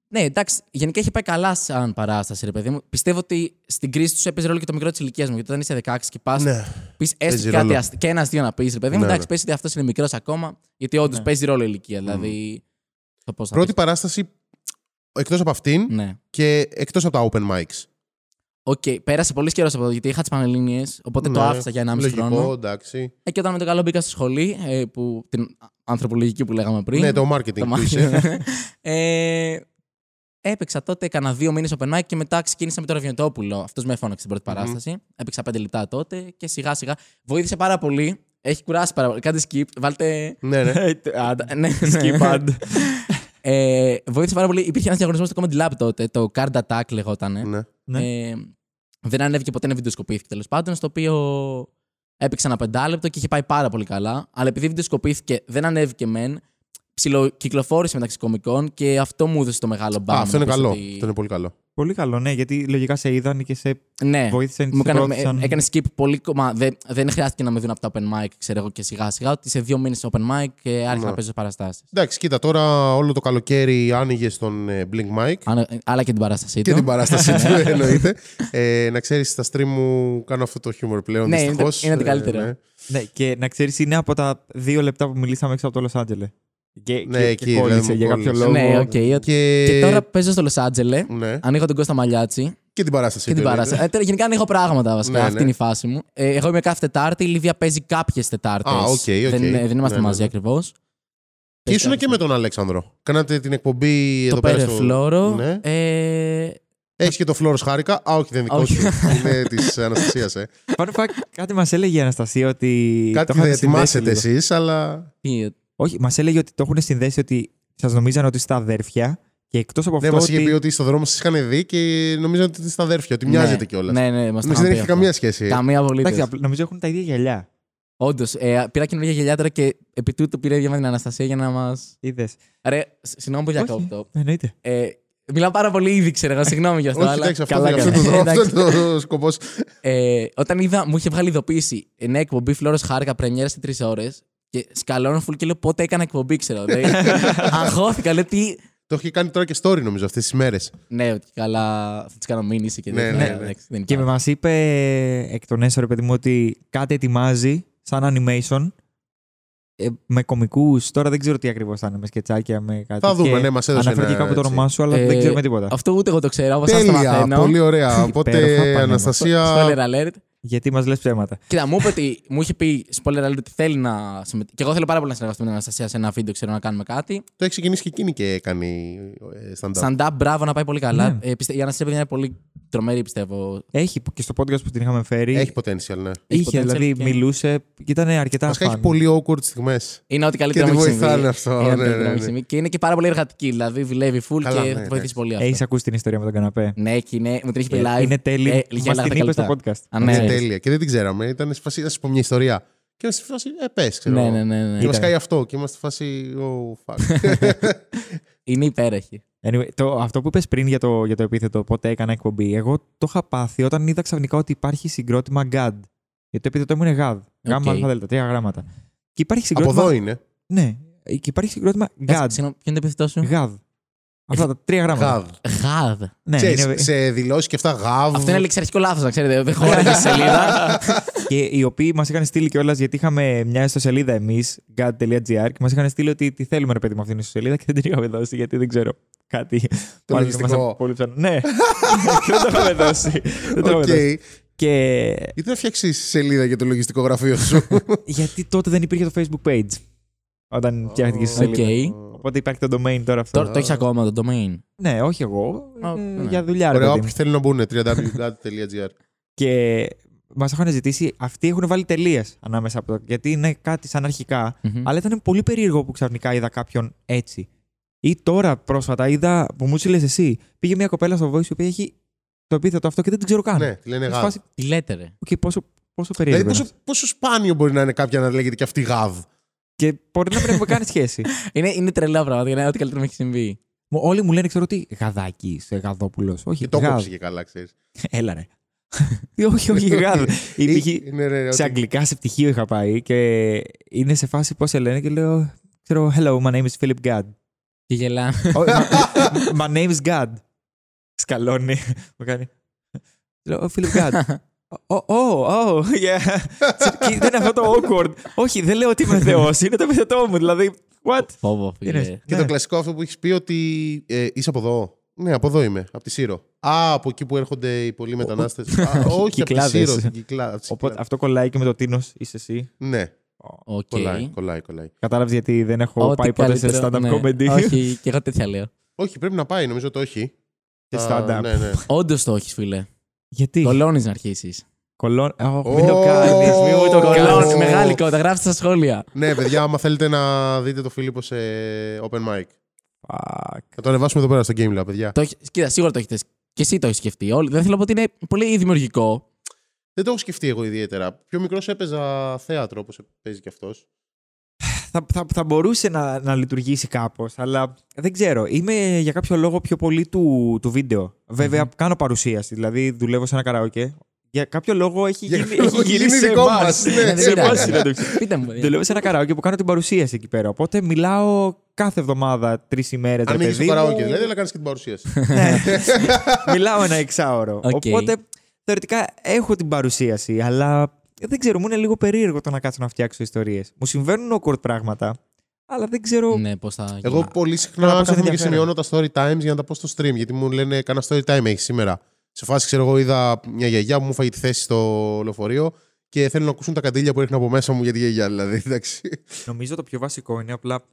ναι, εντάξει, γενικά είχε πάει καλά σαν παράσταση, ρε παιδί μου. Πιστεύω ότι στην κρίση τους έπαιζε ρόλο και το μικρό της ηλικίας μου. Γιατί όταν είσαι 16 και πας, Ναι. πεις έστω Παίζει και κάτι ρόλο. ασ- και ένα-δύο να πεις, ρε παιδί μου. Ναι, εντάξει, ναι. πες ότι αυτός είναι μικρός ακόμα. Γιατί όντως Ναι. παίζει ρόλο η ηλικία. Δηλαδή. Το πώς θα Πρώτη πεις. παράσταση εκτός από αυτήν Ναι. και εκτός από τα open mics. Οκ, πέρασε πολύ καιρός από εδώ γιατί είχα τις Πανελλήνιες. Οπότε το Ναι, άφησα για 1,5 Λογικό, χρόνο. εντάξει. Ε, και όταν με το καλό μπήκα στη σχολή, ε, που, την ανθρωπολογική που λέγαμε πριν. Ναι, το marketing το του μάθημα. είσαι. ε, έπαιξα τότε, έκανα δύο μήνες open mic και μετά ξεκίνησα με το Ραβιωτόπουλο. Αυτός με έχωνε στην πρώτη Μμμ. παράσταση. Έπαιξα πέντε λεπτά τότε και σιγά σιγά βοήθησε πάρα πολύ. Έχει κουράσει πάρα πολύ. Κάντε skip, βάλτε. ναι, ναι. [LAUGHS] [LAUGHS] ναι, ναι. Skip ad. ε, βοήθησε πάρα πολύ. Υπήρχε ένας διαγωνισμός στο Comedy Lab τότε, το Card Attack λεγόταν. ναι. Ναι. Ε, δεν ανέβηκε ποτέ, να βιντεοσκοπήθηκε τέλος πάντων. Στο οποίο έπαιξε ένα πεντάλεπτο και είχε πάει πάρα πολύ καλά. Αλλά επειδή βιντεοσκοπήθηκε, δεν ανέβηκε μεν. Ψιλοκυκλοφόρησε μεταξύ κομικών και αυτό μου έδωσε το μεγάλο μπαμ. Α, αυτό είναι να πεις καλό. ότι- Αυτό είναι πολύ καλό. Πολύ καλό, ναι, γιατί λογικά σε είδαν και σε Ναι. βοήθησαν Μου σε έκανε, ρώτησαν. ε, έκανε skip πολύ κομμάτι. Δεν, δεν χρειάστηκε να με δουν από τα open mic, ξέρω εγώ και σιγά σιγά. Ότι σε δύο μήνες open mic και άρχισα Ναι. να παίζω παραστάσεις. Εντάξει, κοίτα, τώρα όλο το καλοκαίρι άνοιγες στον ε, Blink Mike. Αλλά και την παράστασή Και του. την παράσταση [LAUGHS] του, εννοείται. Ε, να ξέρεις, στα stream μου κάνω αυτό το χιούμορ πλέον. Ναι, είναι το- δυστυχώς. είναι το Ε, καλύτερο. ναι. Ναι, και να ξέρεις, είναι από τα δύο λεπτά που μιλήσαμε έξω από το Λος Άντζελες. Και, Ναι, και, εκεί, και κόλλησε δηλαδή, μου για κάποιο κόλλησε. λόγο. Ναι, οκ. Και... Και τώρα παίζω στο Λος Άντζελες. Ναι. Ανοίγω τον Κώστα Μαλιάτσι Και την παράσταση και την του, παράσταση. Ε, τώρα γενικά ανοίγω πράγματα βασικά. Ναι, Αυτή ναι. είναι η φάση μου. Ε, εγώ είμαι κάθε Τετάρτη. Η Λίβια παίζει κάποιες Τετάρτες. Α, οκ, οκ. δεν, δεν είμαστε Ναι, ναι, μαζί ναι. ακριβώς. Και ήσουν και με τον Αλέξανδρο. Κάνατε την εκπομπή Το εδώ πέρα Πέρε στο... Φλόρο. Ναι. Ε, Έχεις και το φλόρος χάρηκα. Α, όχι, δεν είναι δικό Όχι. σου. είναι της Αναστασίας, ε. Fun fact, κάτι μας έλεγε η Αναστασία ότι. το Κάτι είχατε δεν συνδέσει ετοιμάσετε λίγο. εσείς, αλλά. Τι, Όχι, μας έλεγε ότι το έχουν συνδέσει ότι σας νομίζαν ότι είστε αδέρφια και εκτός από Ναι, αυτό. μας είχε ότι... πει ότι στο δρόμο σας είχαν δει και νομίζαν ότι είστε αδέρφια, ότι μοιάζετε κιόλας. Ναι, ναι, μας Νομίζω δεν έχει καμία σχέση. Καμία Εντάξει, απολύτως. απλά νομίζω έχουν τα ίδια γυαλιά. Όντως, ε, πήρα καινούργια γυαλιά τώρα και επί τούτου πήρε ίδια με την Αναστασία για να μα. Είδες. Ρε, σ- συγγνώμη που διακόπτω. Εννοείται. Ε, μιλάω πάρα πολύ ήδη, ξέρω εγώ, συγγνώμη γι' αυτό. Όχι, αλλά εντάξει, αυτό καλά αυτό έκανα. είναι το δρόμο, Εντάξει. αυτό είναι ο σκοπός. Ε, όταν είδα, μου είχε βγάλει ειδοποίηση νέα εκπομπή Φλόρο Χάρκα πρεμιέρα σε τρεις ώρες. Και σκαλώνω φουλ και λέω πότε έκανα εκπομπή, ξέρω. δηλαδή. [LAUGHS] Αγχώθηκα, λέω τι. Το έχει κάνει τώρα και story νομίζω αυτές τις μέρες. Ναι, ότι καλά θα τη κάνω μήνυση και Ναι, δεν ναι, ναι, ναι. εντάξει, δεν Και υπάρχει. μας είπε εκ των έσω, ρε παιδί μου, ότι κάτι ετοιμάζει σαν animation ε, με κομικούς. Τώρα δεν ξέρω τι ακριβώς θα είναι, με σκετσάκια, με κάτι. Θα δούμε, Και ναι, μας έδωσε Αναφέρθηκε ένα, κάπου το έτσι. όνομά σου, αλλά Ε, δεν ξέρουμε τίποτα. Αυτό ούτε εγώ το ξέρω, όπως σας το Τέλεια, μαθαίνω. πολύ ωραία. Υπέροχα Οπότε, πανέμορφα. Αναστασία. Spoiler alert. Γιατί μας λες ψέματα. Κοίτα, μου είπε ότι μου είχε πει spoiler alert ότι θέλει να συμμετέχει. Και εγώ θέλω πάρα πολύ να συνεργαστώ με την Αναστασία σε ένα βίντεο, ξέρω να κάνουμε κάτι. Το έχει ξεκινήσει και εκείνη και κάνει ε, stand-up. Stand-up, μπράβο, να πάει πολύ καλά. Ναι. Ε, πιστε- η Αναστασία παιδιά, είναι πολύ τρομερή, πιστεύω. Έχει και στο podcast που την είχαμε φέρει. Έχει potential, ναι. Έχει είχε, potential δηλαδή και- μιλούσε και ήταν αρκετά Βασικά έχει fun. πολύ awkward στιγμές. Είναι ό,τι καλύτερο Και μου τη έχει συμβεί. βοηθάνε αυτό, Είναι ό,τι ναι, καλύτερο ναι, μου έχει ναι. συμβεί. Και είναι και πάρα πολύ εργατική. Δηλαδή δουλεύει full Καλά, και ναι, θα τη βοηθήσει εντάξει. πολύ αυτό. Έχει ακούσει την ιστορία με τον καναπέ; Ναι, και είναι, μου την έχει πει Ε, live. Είναι τέλειο. Ε, Μας γέλαγα την τα είπες στο καλύτερα. podcast. Α, ναι. Είναι τέλεια. Και δεν την ξέραμε. Ήταν σε φάση, να σου πω μια ιστορία. Και είμαστε σε φάση, ε, πες, ξέρω. Ναι, ναι, ναι, ναι. Και μας Ήταν. κάει αυτό. Και είμαστε σε φάση, oh, fuck. [LAUGHS] Είναι υπέροχη. Anyway, το, αυτό που είπες πριν για το, για το επίθετο, ποτέ έκανα εκπομπή, εγώ το είχα πάθει όταν είδα ξαφνικά ότι υπάρχει συγκρότημα GAD. Γιατί το επίθετο μου είναι GAD. Γάμα, Οκ. αλφα, δέλτα, τρία γράμματα. Και υπάρχει Από συγκρότημα. εδώ είναι. Ναι, και υπάρχει συγκρότημα GAD. Κάτσε, συγγνώμη, Ποιο είναι το επίθετό σου; GAD. Αυτά τα τρία γράμματα. Γαβ. Γαδ. Ναι, Ξέρεις, είναι- σε δηλώσεις και αυτά γαβ. Αυτό είναι λεξιαρχικό λάθος, να ξέρετε. Δεν χωράει στη σελίδα. [LAUGHS] Και οι οποίοι μας είχαν στείλει κιόλας, γιατί είχαμε μια ιστοσελίδα εμείς, gad.gr, και μας είχαν στείλει ότι τι θέλουμε ρε παιδί με αυτήν την ιστοσελίδα και δεν την είχαμε δώσει, γιατί δεν ξέρω. Κάτι. Το Μάλλον λογιστικό. μας απολύψαν. Ναι, [LAUGHS] και δεν το είχαμε δώσει. Δεν το είχαμε Οκ. δώσει. Και Γιατί να φτιάξεις σελίδα για το λογιστικό γραφείο σου; [LAUGHS] γιατί τότε δεν υπήρχε το Facebook page. Όταν φτιάχτηκε η σελίδα. Οκ. Οπότε υπάρχει το domain τώρα αυτό. Τώρα το έχεις ακόμα το domain. Ναι, όχι εγώ. Α, ε, ναι. Για δουλειά, ρε Ωραία, παιδί μου. όποιοι θέλουν να μπουν www.gad.gr. Και μας έχουν ζητήσει, αυτοί έχουν βάλει τελείες ανάμεσα από το. Γιατί είναι κάτι σαν αρχικά, Μμμ. αλλά ήταν πολύ περίεργο που ξαφνικά είδα κάποιον έτσι. Ή τώρα πρόσφατα είδα που μου 'στειλες εσύ. Πήγε μια κοπέλα στο Voice η οποία έχει το επίθετο αυτό και δεν την ξέρω καν. Ναι, τη λένε Είμαι σε γαβ. φάση, Τι λέτε, ρε; «Οκ, πόσο, πόσο Δηλαδή, περίεργο. πόσο, είναι αυτό». πόσο σπάνιο μπορεί να είναι κάποια να λέγεται και αυτή γαβ. Και μπορεί να μην έχουμε καν σχέση. [LAUGHS] Είναι, είναι τρελό πράγμα. Είναι ό,τι καλύτερο μου έχει συμβεί. Μου- Όλοι μου λένε, ξέρω τι, γαδάκι, σε γαδόπουλος. Όχι, Και το γαδ. κόψε και καλά, ξέρεις. [LAUGHS] Έλα ρε. [LAUGHS] όχι, όχι, γαδ. Υπήρχε- Είναι, ρε, σε ότι- αγγλικά σε πτυχίο είχα πάει και είναι σε φάση πώς σε λένε και λέω. Ξέρω, hello, my name is Philip Gad. Και γελά. Oh, my, my name is God. Σκαλώνει. Μου κάνει. Λέω, oh, Philip God. Oh, oh, oh, yeah. Και δεν είναι αυτό το awkward. Όχι, δεν λέω ότι είμαι Θεός. Είναι το επιθετό μου. Δηλαδή, what? Φόβο, φίλε. Είναι- Και Ναι. το κλασικό αυτό που έχεις πει ότι ε, είσαι από εδώ. Ναι, από εδώ είμαι, από τη Σύρο. Α, από εκεί που έρχονται οι πολλοί μετανάστες. [LAUGHS] όχι, από τη Κυκλάδες. Σύρο. την Κυκλά- από τις Οπότε Κυκλάδες. αυτό κολλάει και με το τίνος είσαι εσύ; Ναι, Οκ. κολλάει, κολλάει, κολλάει. Κατάλαβες γιατί δεν έχω Ό,τι πάει ποτέ σε καλύτερο, stand-up ναι. comedy; Όχι, και εγώ τέτοια λέω. Όχι, πρέπει να πάει, νομίζω το όχι. Και Α, stand-up. Ναι, ναι. Όντως το έχεις, φίλε. Γιατί; Κολώνεις να αρχίσεις. Κολόν. Ω, Ω, Μην το κάνεις. Μην μου το Ω. κάνεις. Κολώνει, μεγάλη κότα. Γράψτε στα σχόλια. ναι, παιδιά, άμα θέλετε να δείτε το Φίλιππο σε open mic. Fuck. Θα το ανεβάσουμε εδώ πέρα στο Game Lab, παιδιά. Το έχεις- Κοίτα, σίγουρα το έχετε. Και εσύ το έχεις σκεφτεί. Όλοι- Δεν θέλω να πω ότι είναι πολύ δημιουργικό. Δεν το έχω σκεφτεί εγώ ιδιαίτερα. Πιο μικρός έπαιζα θέατρο, όπως παίζει κι αυτός. Θα, θα, θα μπορούσε να, να λειτουργήσει κάπως, αλλά δεν ξέρω. Είμαι για κάποιο λόγο πιο πολύ του, του βίντεο. Βέβαια, κάνω παρουσίαση, δηλαδή δουλεύω σε ένα καραόκε. Για κάποιο λόγο έχει Για γίνει, κάποιο λόγο έχει γίνει γίνει σε δικό εμάς. μας, ναι. Σε Δεν εμάς πειράζει. είναι το εξής. Πείτε μου, παιδιά. Δουλεύω σε ένα καραόκε που κάνω την παρουσίαση εκεί πέρα. Οπότε μιλάω κάθε εβδομάδα τρεις ημέρες. Ανοίγει το καραόκι, δηλαδή, αλλά κάνεις και την παρουσίαση. μιλάω ένα εξάωρο. Οκ. Οπότε θεωρητικά έχω την παρουσίαση, αλλά δεν ξέρω, μου είναι λίγο περίεργο το να κάτσω να φτιάξω ιστορίες. Μου συμβαίνουν awkward πράγματα, αλλά δεν ξέρω. Ναι, πώς θα. γίνει. Εγώ πολύ Αλλά συχνά πώς είναι κάθομαι και ενδιαφέρον. σημειώνω τα story times για να τα πω στο stream. Γιατί μου λένε κάνα story time έχεις σήμερα. Σε φάση, ξέρω εγώ, είδα μια γιαγιά που μου 'φαγε τη θέση στο λεωφορείο και θέλουν να ακούσουν τα καντήλια που ρίχνω από μέσα μου για τη γιαγιά. Δηλαδή, εντάξει. Νομίζω το πιο βασικό είναι απλά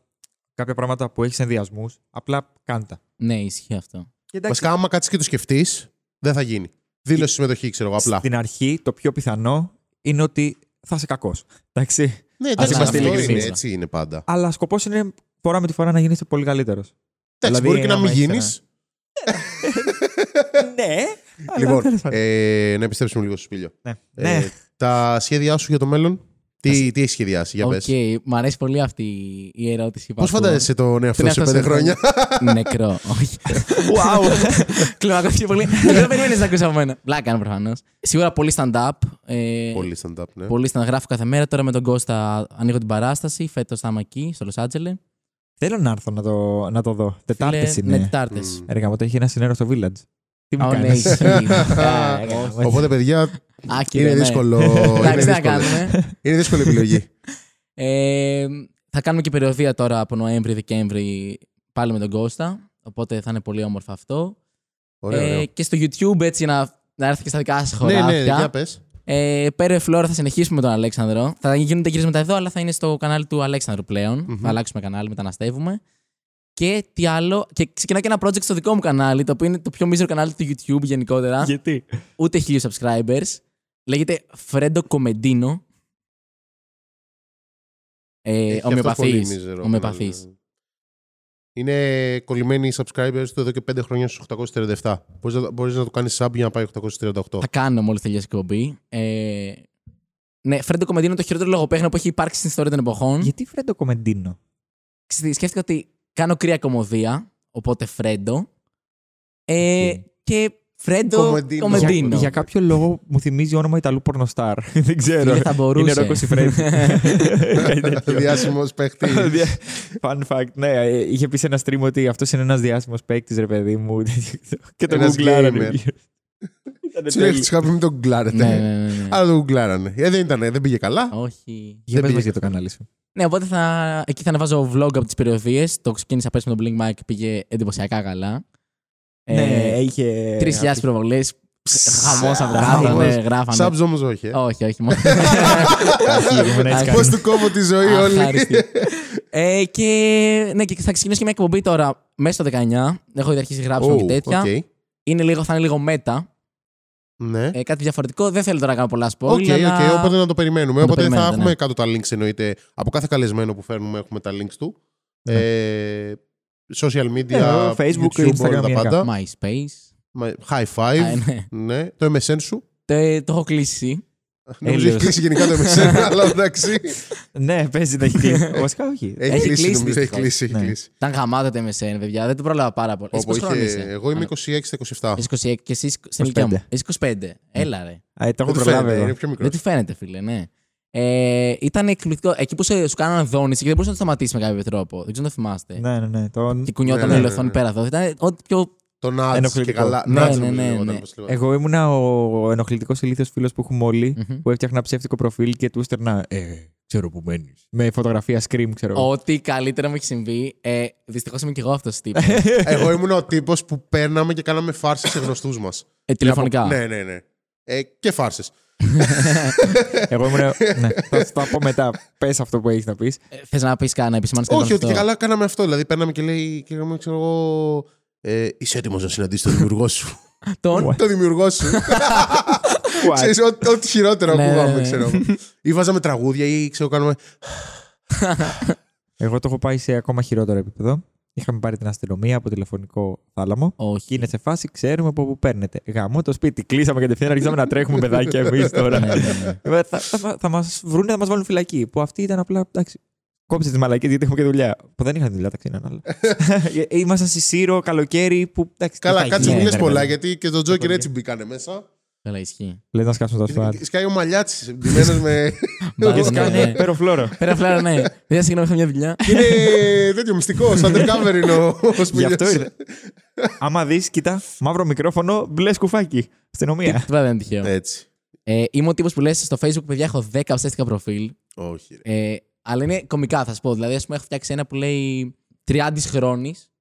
κάποια πράγματα που έχεις ενδιασμούς, απλά κάντα. Ναι, ισχύει αυτό. Και εντάξει, Βασικά, άμα κάτσεις και το σκεφτείς, Δεν θα γίνει. Δήλωση συμμετοχή, ξέρω εγώ, απλά. Στην αρχή, το πιο πιθανό είναι ότι θα είσαι κακός. Εντάξει. Ναι, εντάξει, είμαστε αυτό ειλικρινείς. είναι, έτσι είναι πάντα. Αλλά σκοπός είναι φορά με τη φορά να γίνει πολύ καλύτερος. Εντάξει, Δηλαδή, μπορεί και να μην άμα γίνεις. ήθελα- [LAUGHS] ναι. αλλά Λοιπόν, τέλος πάντων. ε, να επιστρέψουμε λίγο στο σπήλιο. ναι. Ε, ναι. τα σχέδιά σου για το μέλλον, τι, τι έχεις σχεδιάσει, για Οκ, πες. μ' αρέσει πολύ αυτή η ερώτηση. που Πώς ακούω. φαντάζεσαι τον εαυτό Τον σου σε εαυτό πέντε σε χρόνια; [LAUGHS] Νεκρό. Όχι. Wow. [LAUGHS] Κλιμακώθηκε πολύ. [LAUGHS] Δεν περιμένεις να ακούσεις από μένα. Πλάκα κάνω προφανώς. Σίγουρα πολύ stand-up. Ε, Πολύ stand-up, ναι. Πολύ stand-up. Γράφω κάθε μέρα. Τώρα με τον Κώστα ανοίγω την παράσταση. Φέτος θα είμαι εκεί, στο Λος Άντζελες. Θέλω να έρθω να το, να το δω. Τετάρτες Φίλε, είναι. Ναι, Τετάρτες. Μμ. Έργα μου, το έχει ένα σινεμά στο Village. Τι μου Ω, ναι, κάνεις; ισχύει. Ε, ε, όχι. Οπότε, παιδιά, Άκυρο, είναι ναι. δύσκολο. [LAUGHS] είναι Εντάξει, τι να δύσκολο. κάνουμε. Είναι δύσκολη επιλογή. Ε, θα κάνουμε και περιοδία τώρα από Νοέμβρη-Δεκέμβρη πάλι με τον Κώστα. Οπότε θα είναι πολύ όμορφο αυτό. Ωραίο, Ε, ωραίο. και στο YouTube έτσι να, να έρθει και στα δικά σας Ναι, χωράφια. ναι, για πες. Ε, Πέρα Φλόρα θα συνεχίσουμε με τον Αλέξανδρο. Θα γίνονται γυρίσματα εδώ, αλλά θα είναι στο κανάλι του Αλέξανδρου πλέον. Μμμ. Θα αλλάξουμε κανάλι, μεταναστεύουμε. Και τι άλλο. Και ξεκινάω και ένα project στο δικό μου κανάλι, το οποίο είναι το πιο μίζερο κανάλι του YouTube γενικότερα. Γιατί; Ούτε χίλιους subscribers. Λέγεται Φρέντο Κομεντίνο. Ε, Έχει και αυτός πολύ ομοιοπαθής. μίζερο Ομοιοπαθής. κανάλι. Είναι κολλημένοι οι subscribers του εδώ και 5 χρόνια στους 837. Μπορείς να, μπορείς να το κάνεις sub για να πάει 838. Θα κάνω μόλις τελειώσει η εκπομπή. Ε, ναι, Φρέντο Κομεντίνο είναι το χειρότερο λογοπαίγνιο που έχει υπάρξει στην ιστορία των εποχών. Γιατί φρέντο κομμεντίνο. Ξε- σκέφτηκα ότι κάνω κρύα κωμωδία, οπότε Φρέντο. Ε, Οκ. Και Φρέντο Κομεντίνο. Κομεντίνο. Για, για κάποιο λόγο μου θυμίζει όνομα Ιταλού πορνοστάρ. [LAUGHS] Δεν ξέρω. Φίλε, θα μπορούσε. Είναι Ρόκο Σιφρέντι. [LAUGHS] Κάτι τέτοιο. Διάσημος παίχτης. [LAUGHS] Fun fact. Ναι, ε, είχε πει σε ένα stream ότι αυτός είναι ένας διάσημος παίκτης, ρε παιδί μου. και το Ένας γκουγκλάρανε. gamer. Ήτανε Σου λέει τέλειο. τους είχα πει μην τον γκουγκλάρετε. ναι, ναι, ναι, ναι. Αλλά τον γκουγκλάρανε. Ε, δεν ήταν, δεν πήγε καλά. Όχι. Για Δεν πες πήγε μας για το αυτό. κανάλι σου. Ναι, οπότε θα, εκεί θα ανεβάζω vlog από τις περιοδείες. Το ξεκίνησα πέρσι με τον Blink Mike, πήγε εντυπωσιακά καλά. Ναι, είχε. 3.000 προβολές. [LAUGHS] Χαμός από κάτω, Χαμός. ναι, γράφανε. Subs όμως όχι. ε. Όχι, όχι. μόνο- ήμουν [LAUGHS] έτσι Πώς του κόβω τη ζωή όλη. Αχάριστη. [LAUGHS] ε, και, ναι, και θα ξεκινήσω και μια εκπομπή τώρα μέσα στο 19. Έχω ήδη αρχίσει γράψιμο και Ου, τέτοια. οκ. Είναι λίγο, θα είναι λίγο meta. Ναι. Ε, κάτι διαφορετικό. Δεν θέλω τώρα να κάνω πολλά spoil. Οκ, αλλά- οκ, οπότε να το περιμένουμε. Να το οπότε θα περιμένετε, έχουμε ναι. κάτω τα links εννοείται. Από κάθε καλεσμένο που φέρνουμε έχουμε τα links του. Ναι. Ε, social media, Ναι, Facebook, YouTube, Instagram, όλα τα γενικά. πάντα. MySpace. Μα- High Α, five. ναι. ναι. Το MSN σου. το, το έχω κλείσει. Νομίζω έχει Έλεος. κλείσει γενικά το MSN, [LAUGHS] αλλά εντάξει. Ναι, παίζει να έχει κλείσει. [LAUGHS] Βασικά όχι. Έχει Έχει κλείσει, κλείσει, νομίζω. Έχει δυστυχώς. κλείσει. έχει Ναι. κλείσει. Ήταν γαμάτο το MSN, παιδιά. Δεν το πρόλαβα πάρα πολύ. Εσύ Όπου πόσο χρόνο είχε- είσαι; Εγώ είμαι 26 στα 27. Είσαι 26 και εσύ στην ηλικία μου. Είσαι 25. Έλα, ρε. Α, ε, το έχω Δεν του προλάβει φαίνεται, εγώ. είναι πιο μικρός. Δεν του φαίνεται, φίλε, ναι. Ε, ήταν εκπληκτικό. Εκεί που σε- σου κάνανε δόνηση και δεν μπορούσε να το σταματήσει με κάποιο τρόπο. Δεν ξέρω αν το θυμάστε. Ναι, ναι, ναι. Τον... Και κουνιόταν Ναι, ναι, η ναι, οθόνη ναι. πέρα εδώ. Ήταν ό,τι πιο. Τον Nudge και Ενοχλητικό. καλά. Ναι, Nudge ναι, νομίζω ναι, λεγόταν, ναι. πώς λεγόταν. Εγώ ήμουνα ο ενοχλητικός ηλίθιος φίλος που έχουμε όλοι Μμμ. που έφτιαχνα ψεύτικο προφίλ και του έστελνα. Ε, ξέρω που μένεις. Με φωτογραφία scream, ξέρω. εγώ. Ό,τι καλύτερα μου έχει συμβεί. Ε, Δυστυχώς είμαι και εγώ αυτός τύπος. Εγώ ήμουν ο τύπος που παίρναμε και κάναμε φάρσες σε γνωστούς μας. ε, τηλεφωνικά. Ναι, ναι, ναι. Ε, και φάρσες. [LAUGHS] Εγώ ήμουν. ναι, θα θα πω μετά. Πες αυτό που έχεις να πεις. Ε, Θες να πεις κανένα επισημάνει Όχι, ότι και καλά κάναμε αυτό. Δηλαδή, παίρναμε και λέει, και λέγαμε, ξέρω εγώ. Ε, είσαι έτοιμος να συναντήσεις τον δημιουργό σου. [LAUGHS] Τον; τον δημιουργό σου. [LAUGHS] Ξέρεις, ό- ό,τι χειρότερο Ναι, ακούγαμε, ναι, ναι. ξέρω. Ή βάζαμε τραγούδια ή ξέρω, κάνουμε. Εγώ το έχω πάει σε ακόμα χειρότερο επίπεδο. Είχαμε πάρει την αστυνομία από τηλεφωνικό θάλαμο. Και Όχι. είναι σε φάση, ξέρουμε από πού παίρνετε. Γαμώ το σπίτι. Κλείσαμε κατευθείαν, αρχίσαμε να τρέχουμε παιδάκια εμείς [LAUGHS] τώρα. Ναι, ναι, ναι. Ε, θα, θα, θα μας βρούνε, θα μας βάλουν φυλακή. Που αυτή ήταν απλά. Εντάξει, κόψε τις μαλακίε γιατί έχουμε και δουλειά. Που δεν είχαν δουλειά, τα ξύναν, αλλά. [LAUGHS] Ε, Ήμασταν στη Σύρο, καλοκαίρι. Που, εντάξει, τι Καλά, θα κάτσε γίνει, μην λες ρε πολλά, παιδί. γιατί και τον Τζόκερ Πολύ. έτσι μπήκανε μέσα. Καλά, ισχύει. Λες να σκάσουμε το ασφάλ. Σκάει ο Μαλιάτσης, ντυμένος με... [LAUGHS] Μπα, Και ναι, σκάνε ναι. πέρο φλόρο. Πέρα φλάρα, ναι. Δεν συγγνώμη, είχα μια δουλειά. Είναι τέτοιο μυστικό, undercover είναι ο ο Γι' Σπηλιός. αυτό ήρθε. Άμα δεις, κοίτα, μαύρο μικρόφωνο, μπλε σκουφάκι. Αστυνομία. Τίποτα δεν είναι τυχαίο. Έτσι. Ε, Είμαι ο τύπος που λες στο Facebook, παιδιά, έχω 10 ψεύτικα προφίλ. Όχι, ρε. Ε, αλλά είναι κομικά, θα σου πω. Δηλαδή, ας πούμε, έχω φτιάξει ένα που λέει 30 χρόνης.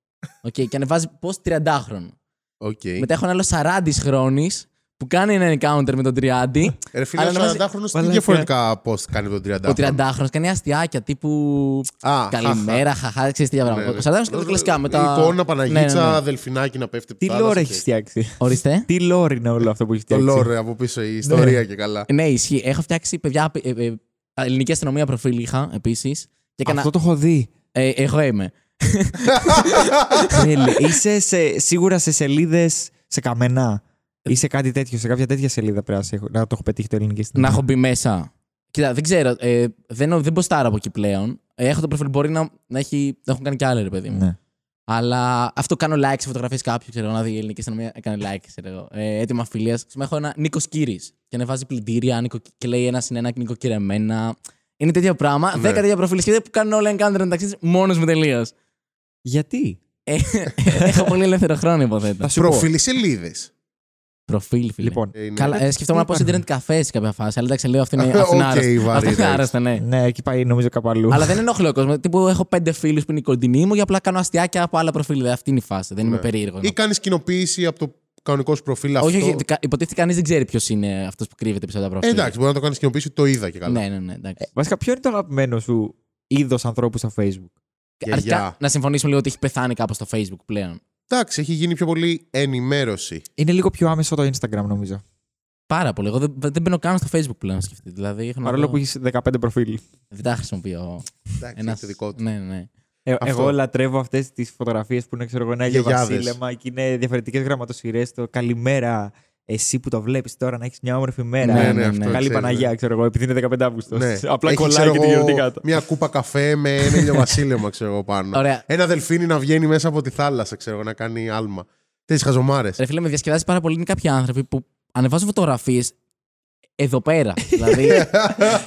Okay, και ανεβάζει πώ 30χρονο. Οκ. Μετά έχω ένα άλλο 40 χρόνης που κάνει ένα encounter με τον Τριάντη. Ρε φίλε, Αλλά ο να βάζει- 40χρονο τι Μαλάκα. διαφορετικά post κάνει τον 30. Ο 30χρονο κάνει αστιάκια τύπου. Α, Καλημέρα, χαχά, ξέρεις τι Ναι, πράγματα. ναι. Ο 40χρονο κάνει τα κλασικά με τα. Εικόνα, Παναγίτσα, Ναι, ναι, ναι. δελφινάκι να πέφτει. Τι από τη θάλασσα λόρ και- έχεις φτιάξει. Ορίστε. Τι λόρ είναι όλο αυτό που έχεις Το φτιάξει. λόρ από πίσω, η ιστορία και καλά. Ναι, ισχύει. Έχω φτιάξει παιδιά. ε, ε, ελληνική αστυνομία προφίλ είχα επίσης. Και έκανα. Αυτό το έχω δει. Ε, εγώ είμαι. [LAUGHS] Τέλει. Είσαι σε, σίγουρα σε σελίδες σε καμενά. Ή σε κάτι τέτοιο, σε κάποια τέτοια σελίδα πρέπει να, σε έχω- να το έχω πετύχει το ελληνική να αστυνομία. έχω μπει μέσα. Κοίτα, δεν ξέρω. Ε, δεν, δεν ποστάρω από εκεί πλέον. Ε, έχω το προφίλ. Μπορεί να, να, έχει, να έχουν κάνει κι άλλοι, ρε παιδί μου. Ναι. Αλλά αυτό κάνω like σε φωτογραφίες κάποιου. Ξέρω εγώ, να δει η ελληνική αστυνομία. Έκανε like, ξέρω εγώ. Ε, έτοιμα φιλίας. Έχω ένα Νίκο Κύρι. Και ανεβάζει πλυντήρια Νίκο, και λέει ένας συν ένα Νίκο Κυρεμένα. Είναι τέτοιο πράγμα. Ναι. Δέκα τέτοια προφίλ σχέδια που κάνουν όλα encounter μεταξύ του μόνος μου τελείως. Γιατί; Ε, [LAUGHS] έχω πολύ ελεύθερο χρόνο, υποθέτω. Θα σου πω. Προφίλ σελίδες. Προφίλ, φίλε. Λοιπόν, Καλά, ε, σκεφτόμουν να πω σε internet καφέ σε κάποια φάση. Αλλά εντάξει, λέω αυτό είναι, [LAUGHS] αυτό είναι Οκ, άρρωστο. βαρύ, Αυτό είναι εντάξει. άρρωστο, ναι. ναι, εκεί πάει νομίζω κάπου αλλού. Αλλά δεν ενοχλώ ο κόσμος. Τύπου έχω πέντε φίλους που είναι οι κοντινοί μου για απλά κάνω αστιάκια από άλλα προφίλ. Δηλαδή, Αυτή είναι η φάση. Δεν είμαι Ναι. περίεργο. Ή κάνεις κοινοποίηση από το κανονικό σου προφίλ αυτό. Όχι, όχι. κα- Υποτίθεται κανείς δεν ξέρει ποιος είναι αυτός που κρύβεται πίσω από τα Ε, προφίλ. εντάξει, μπορεί να το κάνεις κοινοποίηση, το είδα και καλά. Ναι, ναι, ναι. Εντάξει. Βασικά, ποιο είναι το αγαπημένο σου είδος ανθρώπου στο Facebook; γιαγιά. Αρχικά να συμφωνήσουμε λίγο ότι έχει πεθάνει κάπως στο Facebook πλέον. Εντάξει, έχει γίνει πιο πολύ ενημέρωση. Είναι λίγο πιο άμεσο το Instagram, νομίζω. Πάρα πολύ. Εγώ δεν, δεν μπαίνω καν στο Facebook πλέον να σκεφτείτε. Δηλαδή, έχω να Παρόλο δω- που έχεις 15 προφίλ. Δεν τα χρησιμοποιώ. Εντάξει, Ένας- έχει το δικό του. Ναι, ναι. Ε, Αυτό. εγώ λατρεύω αυτές τις φωτογραφίες που είναι ξέρω εγώ, ένα Άγιο Γιαγιάδες. Βασίλεμα και είναι διαφορετικές γραμματοσυρές. Το καλημέρα, εσύ που το βλέπεις τώρα να έχεις μια όμορφη μέρα. Ναι, ναι, αυτό ναι. Καλή ξέρεις, Παναγία, ναι. ξέρω εγώ, επειδή είναι 15 Αύγουστο. Ναι. [LAUGHS] Απλά Έχει, κολλάει ξέρω και τη εγώ, γιορτή κάτω. Μια κούπα καφέ με ένα ηλιοβασίλεμα, ξέρω εγώ πάνω. Ωραία. Ένα δελφίνι να βγαίνει μέσα από τη θάλασσα, ξέρω εγώ, να κάνει άλμα. Τέτοιες χαζομάρες. Ρε φίλε, με διασκεδάζει πάρα πολύ είναι κάποιοι άνθρωποι που ανεβάζουν φωτογραφίες εδώ πέρα. [LAUGHS] δηλαδή,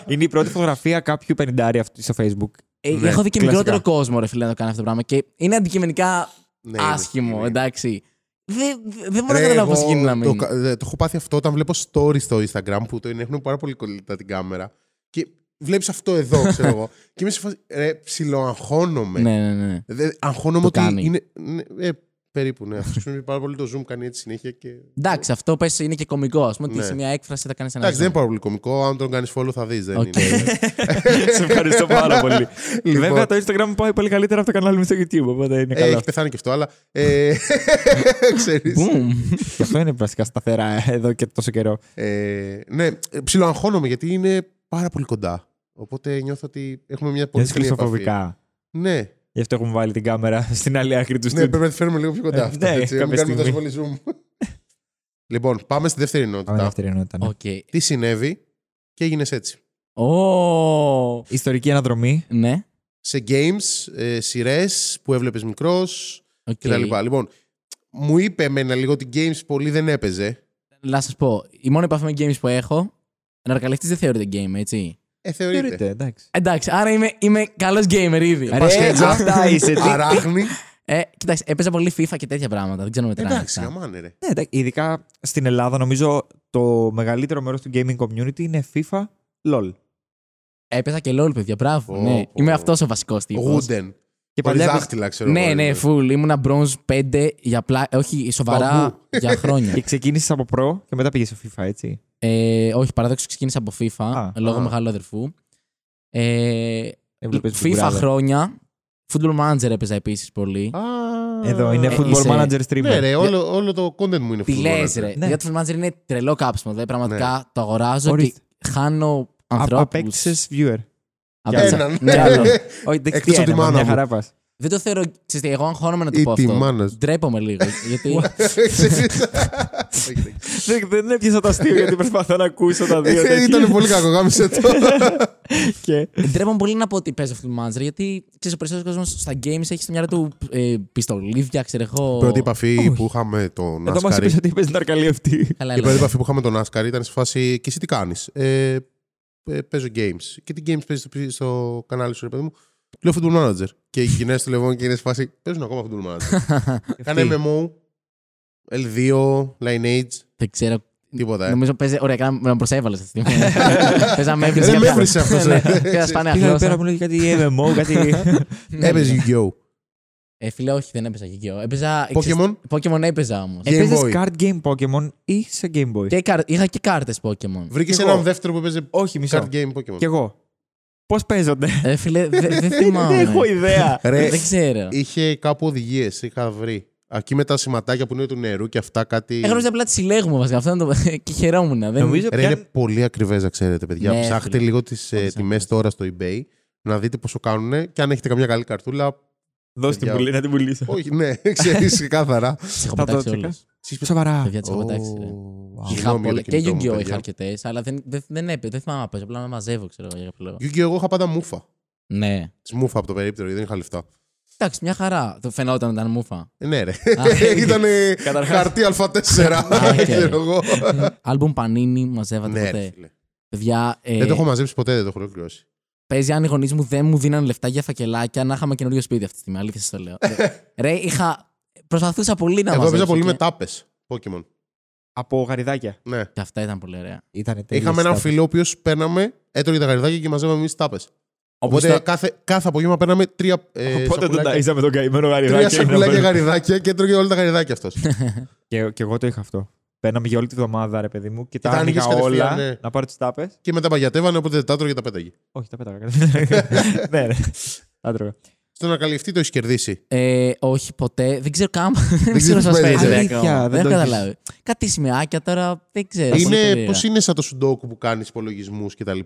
Είναι η πρώτη φωτογραφία κάποιου 50 αυτή στο Facebook. ε, Ναι, έχω δει και κλασικά. μικρότερο κόσμο, ρε φίλε, να το κάνει αυτό το πράγμα. Και είναι αντικειμενικά Ναι, είναι- άσχημο, είναι. εντάξει. Δεν δεν μπορώ να Ρε, καταλάβω πώς εγώ γίνεται να το, μην. κα- ε, το έχω πάθει αυτό όταν βλέπω stories στο Instagram που το έχουν πάρα πολύ κολλητά την κάμερα. Και βλέπεις αυτό εδώ, ξέρω εγώ. [LAUGHS] Και είμαι σε φάση. Ρε, ψιλοαγχώνομαι. Ναι, ναι, ναι. Δε, αγχώνομαι Το ότι κάνει. είναι. Ναι, ε, περίπου, ναι. Αυτός χρησιμοποιεί πάρα πολύ το zoom, κάνει έτσι συνέχεια. Και... Εντάξει, αυτό πες είναι και κωμικό. Α πούμε ότι Ναι. σε μια έκφραση θα κάνεις ένα. Εντάξει, δεν είναι zoom. πάρα πολύ κωμικό. Αν τον κάνεις follow θα δεις. Δεν Οκ. είναι. [LAUGHS] Σε ευχαριστώ πάρα πολύ. Λοιπόν. Βέβαια το Instagram μου πάει πολύ καλύτερα από το κανάλι μου στο YouTube, οπότε είναι Ε, καλό. έχει πεθάνει και αυτό, αλλά. Ε, [LAUGHS] ξέρεις. Boom. Και αυτό είναι βασικά σταθερά ε, εδώ και τόσο καιρό. Ε, ναι, ψιλοαγχώνομαι γιατί είναι πάρα πολύ κοντά. Οπότε νιώθω ότι έχουμε μια πολύ Δεν στενή επαφή. κλειστοφοβικά. Ναι, Γι' αυτό έχουμε βάλει την κάμερα [LAUGHS] στην άλλη άκρη του ναι, στούντιο. πρέπει να τη φέρουμε λίγο πιο κοντά. Ε, αυτό, ναι, έτσι, να μην κάποια κάνουμε τόσο στιγμή. πολύ zoom. [LAUGHS] λοιπόν, πάμε στη δεύτερη ενότητα. Πάμε δεύτερη ενότητα. ναι. Οκ. Τι συνέβη και έγινε έτσι. Ω, Ιστορική αναδρομή. Ναι. Σε games, ε, σειρές που έβλεπες μικρός οκ. κτλ. Λοιπόν, μου είπε εμένα λίγο ότι games πολύ δεν έπαιζε. Να σας πω, η μόνη επαφή με games που έχω. Ναρκαλιευτή δεν θεωρείται game, έτσι. Ε, θεωρείται. Θεωρείται, εντάξει. Εντάξει, άρα είμαι, είμαι καλός gamer ήδη. Ρε, Πασιέντζα. αυτά είσαι. τι- Αράχνη. Ε, κοιτάξτε, έπαιζα πολύ FIFA και τέτοια πράγματα. Δεν ξέρω με τράνε Εντάξει, αυτά. αμάνε ρε. Ναι, εντάξει, ειδικά στην Ελλάδα νομίζω το μεγαλύτερο μέρος του gaming community είναι FIFA, LOL. Έπαιζα και LOL, παιδιά. Μπράβο. Πω, ναι. πω. Είμαι αυτός ο βασικός τύπος. Γούντεν. Και Πολύ παλιά δάχτυλα, ξέρω Ναι, εγώ, ναι, δηλαδή. full. Ήμουνα bronze 5 για πλά... Όχι, σοβαρά Μπαμπού. για χρόνια. [LAUGHS] και ξεκίνησες από Pro και μετά πήγες στο FIFA, έτσι. Ε, όχι, παράδοξο ξεκίνησα από FIFA Α, λόγω α. μεγάλου αδερφού. Ε, Έβλεπες FIFA μπουγκουράδα. χρόνια. Football Manager έπαιζα επίσης πολύ. Α, Εδώ είναι Ε, Football είσαι- Manager streamer. Ναι, ρε, όλο, όλο το content μου είναι Τι football λες, manager. ρε. Ναι. Για το Football Manager είναι τρελό κάψιμο. Δηλαδή, πραγματικά το αγοράζω Ορίστε. και χάνω Α- ανθρώπους. Απέκτησες viewer. Έναν. Κι άλλο. [LAUGHS] Όχι, δεν Εκτός από τη ένα, μάνα μια μου. χαρά πας. Δεν το θεωρώ. Ξέρετε, εγώ αγχώνομαι να το Ή πω τη αυτό. μάνας σου. Ντρέπομαι λίγο. γιατί Ξέρεις. Δεν- Δεν έπιασα το αστείο γιατί προσπαθώ να ακούσω τα δύο Ε, τέτοια. Ήταν πολύ κακό, γάμισε το. Και- ντρέπομαι πολύ να πω ότι παίζω Football Manager. Γιατί ξέρεις, ο περισσότερος κόσμος στα games έχει στο μυαλό του ε, πιστολίδια, ξέρω εγώ. Πρώτη επαφή Όχι. που είχαμε τον Εδώ μας Άσκαρη. είπες ότι είπες ναρκαλιευτή. Καλά, Η έλα. πρώτη επαφή που είχαμε τον Άσκαρη ήταν σε φάση και εσύ τι κάνεις; Ε, ε, παίζω games. Και τι games παίζεις στο, στο κανάλι σου, ρε παιδί μου; Λέω Football Manager. Και οι γυναίκε του Λεβόν και είναι σε φάση. Παίζουν ακόμα Football Manager. [LAUGHS] Κάνε MMO, L2, Lineage, Δεν ξέρω. τίποτα. Ε. Νομίζω παίζει. Ωραία, κάνα με προσέβαλε αυτή τη στιγμή. [LAUGHS] Παίζα με Ε, έβρισε. δεν με έβρισε αυτός, ε. Πήρα σπάνια Πήγα εδώ γλώσσα. πέρα μου λέει κάτι MMO, κάτι. [LAUGHS] Έπαιζε Yu-Gi-Oh! Ε, φίλε, όχι, δεν έπαιζα Yu-Gi-Oh! Έπαιζα. Pokemon. Pokemon έπαιζα όμως. Game Έπαιζες Boy. card game Pokemon ή σε Game Boy; Και κάρ- είχα και κάρτες Pokemon. Βρήκες Κι έναν εγώ. δεύτερο που παίζει Όχι, μισό. card game Pokemon. Κι εγώ. Πώς παίζονται; Ε, φίλε, δε- δεν [LAUGHS] θυμάμαι. Δεν έχω ιδέα. Ρε, Δεν ξέρω. είχε κάπου οδηγίες, είχα βρει. Εκεί με τα σηματάκια που είναι του νερού και αυτά κάτι. Έχω απλά τη συλλέγουμε βασικά. Αυτό είναι το. [LAUGHS] και χαιρόμουν. Δεν... Νομίζω Ρε, είναι πιάνει. πολύ ακριβές, να ξέρετε, παιδιά. Ναι, Ψάχτε φίλε. λίγο τις Πολύ τιμές ακριβές. τώρα στο eBay να δείτε πόσο κάνουν και αν έχετε καμιά καλή καρτούλα. Δώσ' την παιδιά. πουλή, να την πουλήσω. Όχι, ναι, [LAUGHS] ξέρεις ξεκάθαρα. Τις έχω Θα το πετάξει τσεκάρω. όλες. Σοβαρά. Παιδιά, τις έχω Ω, πετάξει. Ρε. wow. Είχα Συγγνώμη για πολλά- το Και κινητό μου, Yu-Gi-Oh! παιδιά. είχα αρκετές, αλλά δεν, δεν, δεν, έπαι- δεν θυμάμαι να παίζω. Απλά να μαζεύω, ξέρω εγώ για κάποιο λόγο. Yu-Gi-Oh! εγώ είχα πάντα μούφα. Ναι. Τη μούφα από το περίπτερο, γιατί δεν είχα λεφτά. Εντάξει, μια χαρά. Το φαινόταν όταν ήταν μούφα. Ε, ναι, ρε. Α, [LAUGHS] Ήταν Καταρχάς. χαρτί Α4. Α, οκ. [LAUGHS] ξέρω εγώ. Άλμπουμ Panini μαζεύατε Ναι, ρε, ποτέ. φίλε. Παιδιά, ε, Δεν το έχω μαζέψει ποτέ, δεν το έχω ολοκληρώσει. παίζει αν οι γονείς μου δεν μου δίναν λεφτά για φακελάκια να είχαμε καινούριο σπίτι αυτή τη στιγμή. Αλήθεια σας το λέω. [LAUGHS] Ρε, είχα. Προσπαθούσα πολύ να Εγώ μαζέψω. έπαιζα πολύ και... με τάπες. Pokemon. Από γαριδάκια. Ναι. Και αυτά ήταν πολύ ωραία. Ήτανε τέλειο. Είχαμε έναν φίλο ο οποίος παίρναμε, έτρωγε τα γαριδάκια και μαζεύαμε εμείς τάπες. Οπότε Οπότε κάθε, κάθε απόγευμα παίρναμε τρία, ε, Οπότε τον σακουλάκια, ταΐζαμε τον καημένο τρία γαριδάκι. σακουλάκια γαριδάκια και έτρωγε όλα τα γαριδάκια αυτός. [LAUGHS] Και, και εγώ το είχα αυτό. Παίρναμε για όλη τη βδομάδα, ρε παιδί μου, και τα τα άνοιγες άνοιγα κατευθείαν, όλα ναι. να πάρω τις τάπες. και μετά παγιατεύανε, οπότε δεν τα έτρωγε και τα πέταγε. Όχι, τα πέταγα. [LAUGHS] ναι, ναι. Τα τρώγα. Στο να καλυφθεί το έχεις κερδίσει. Ε, όχι ποτέ. Δεν ξέρω καν. δεν ξέρεις ξέρω πώς πώ παίζεται. παίζεται. Αλήθεια, ακόμα. δεν Δεν έχω το έχεις. καταλάβει. Κάτι σημαίακια τώρα δεν ξέρω. Είναι Πολύ περίεργα. πώς είναι σαν το σουντόκου που κάνεις υπολογισμούς κτλ.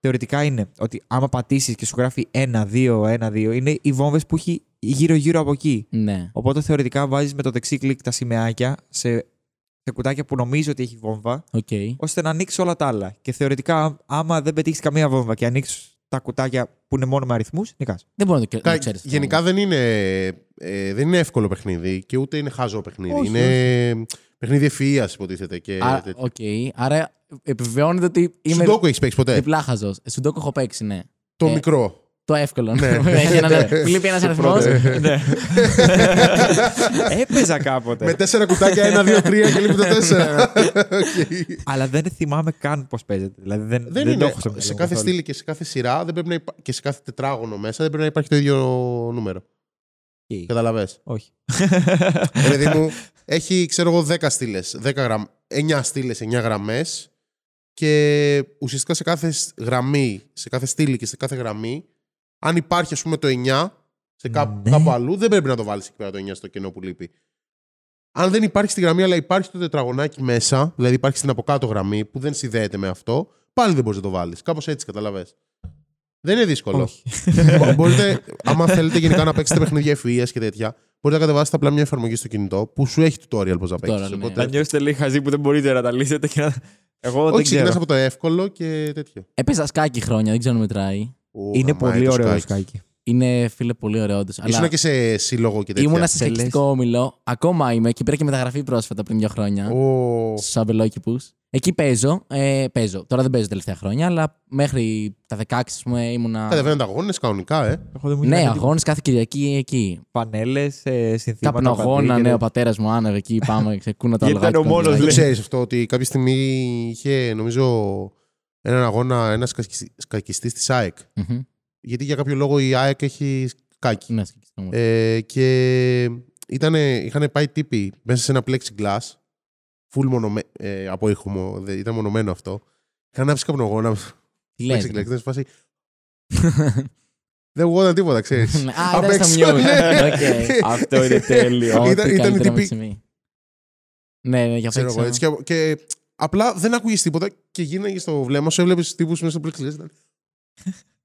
Θεωρητικά είναι ότι άμα πατήσεις και σου γράφει 1, 2, 1, 2, είναι οι βόμβες που έχει γύρω-γύρω από εκεί. Ναι. Οπότε θεωρητικά βάζεις με το δεξί κλικ τα σημαιάκια σε, σε κουτάκια που νομίζεις ότι έχει βόμβα, Οκ. ώστε να ανοίξεις όλα τα άλλα. Και θεωρητικά, άμα δεν πετύχεις καμία βόμβα και ανοίξεις τα κουτάκια που είναι μόνο με αριθμούς, νικάς. Δεν μπορώ να το, Κα- το ξέρεις. Γενικά δεν είναι, ε, δεν είναι εύκολο παιχνίδι και ούτε είναι χαζό παιχνίδι. Όχι, είναι παιχνίδι ευφυΐας υποτίθεται. Και Άρα, τέτοιο. οκ. Άρα επιβεβαιώνεται ότι είμαι Σουντόκου έχεις παίξει ποτέ; διπλά χαζό. Σουντόκου έχω παίξει, ναι. Το ε, μικρό. Το εύκολο. Ναι. Ναι. Έχει έναν- Μου λείπει ένας αριθμός. ναι. [LAUGHS] Έπαιζα κάποτε. Με τέσσερα κουτάκια, ένα, δύο, τρία και λείπει το τέσσερα. [LAUGHS] Οκ. Αλλά δεν θυμάμαι καν πώς παίζεται. Δηλαδή δεν, Δεν, δεν, το είναι. έχω στο μυαλό σε μου κάθε καθόλου. στήλη και σε κάθε σειρά δεν πρέπει να υπά... και σε κάθε τετράγωνο μέσα δεν πρέπει να υπάρχει το ίδιο νούμερο. Οκ. Κατάλαβες. Όχι. Δηλαδή μου έχει, ξέρω εγώ, 10 στήλες. 9 στήλες, 9 γραμμές. Και ουσιαστικά σε κάθε σ- γραμμή, σε κάθε στήλη και σε κάθε γραμμή, αν υπάρχει, ας πούμε, το 9 σε κάπου, Ναι. κάπου αλλού, δεν πρέπει να το βάλεις εκεί πέρα το 9 στο κενό που λείπει. Αν δεν υπάρχει στη γραμμή, αλλά υπάρχει το τετραγωνάκι μέσα, δηλαδή υπάρχει στην από κάτω γραμμή που δεν συνδέεται με αυτό, πάλι δεν μπορείς να το βάλεις. Κάπως έτσι, κατάλαβες. Δεν είναι δύσκολο. Όχι. Μπο- μπορείτε, άμα θέλετε γενικά να παίξετε παιχνίδια ευφυΐας και τέτοια, μπορείτε να κατεβάσετε απλά μια εφαρμογή στο κινητό που σου έχει tutorial πώς να παίξεις. ναι. Να νιώσετε λίγο χαζί που δεν μπορείτε να τα λύσετε και να. Εγώ δεν Όχι, ξεκινάς ξέρω. από το εύκολο και τέτοιο. Έπαιζα σκάκι χρόνια, δεν ξέρω αν μετράει. Ω, Είναι γαμάει πολύ το ωραίος το σκάκι. σκάκι. Είναι φίλε πολύ ωραίος όντως. Ήσουν και σε σύλλογο και τέτοια. Ήμουνα σε Τελές. σκακιστικό όμιλο. Ακόμα είμαι και πήρα και μεταγραφή πρόσφατα πριν δύο χρόνια. Ω, Στου αμπελόκηπου. Εκεί παίζω. Ε, παίζω. Τώρα δεν παίζω τελευταία χρόνια, αλλά μέχρι τα 16 ας πούμε ήμουνα. Κατεβαίνουν αγώνες κανονικά, ε. Εγώ δεν μου Ναι, λένε αγώνες κάθε Κυριακή εκεί. Πανέλες, συνθήματα. Καπνογόνα, παντού ναι, και- ο πατέρας μου άνευε εκεί. Πάμε, ξεκούνα το Γιατί αλογάκι. ήταν ο του μόνος, Ανδράκη. Το λέει. ξέρεις αυτό ότι κάποια στιγμή είχε, νομίζω, έναν αγώνα ένας σκακιστής της ΑΕΚ. Μμμ. Γιατί για κάποιο λόγο η ΑΕΚ έχει σκάκι. Ναι, σκακιστικό μου. Ε, και ήτανε, είχαν πάει τύποι μέσα σε ένα plexiglass, full μονομέ, ε, από ήχο, μο- δε- ήταν μονομένο αυτό. Είχαν άψει καπνογόνα. Τι λες, plexiglass, ρε. ήταν σε φάση. Δεν βγόταν τίποτα, ξέρεις. [LAUGHS] Α, Απ' ήταν στο έξω, μιούτ. ναι. [LAUGHS] Οκ. Αυτό είναι [LAUGHS] τέλειο. Ό,τι Ήταν- ήταν καλύτερο τύποι- με τη στιγμή. Ναι, ναι, για Ξέρω εγώ, παίξα. έτσι, και, και απλά δεν άκουγε τίποτα και γίναγε στο βλέμμα σου, έβλεπες τύπους μέσα στο plexiglass. Ήταν,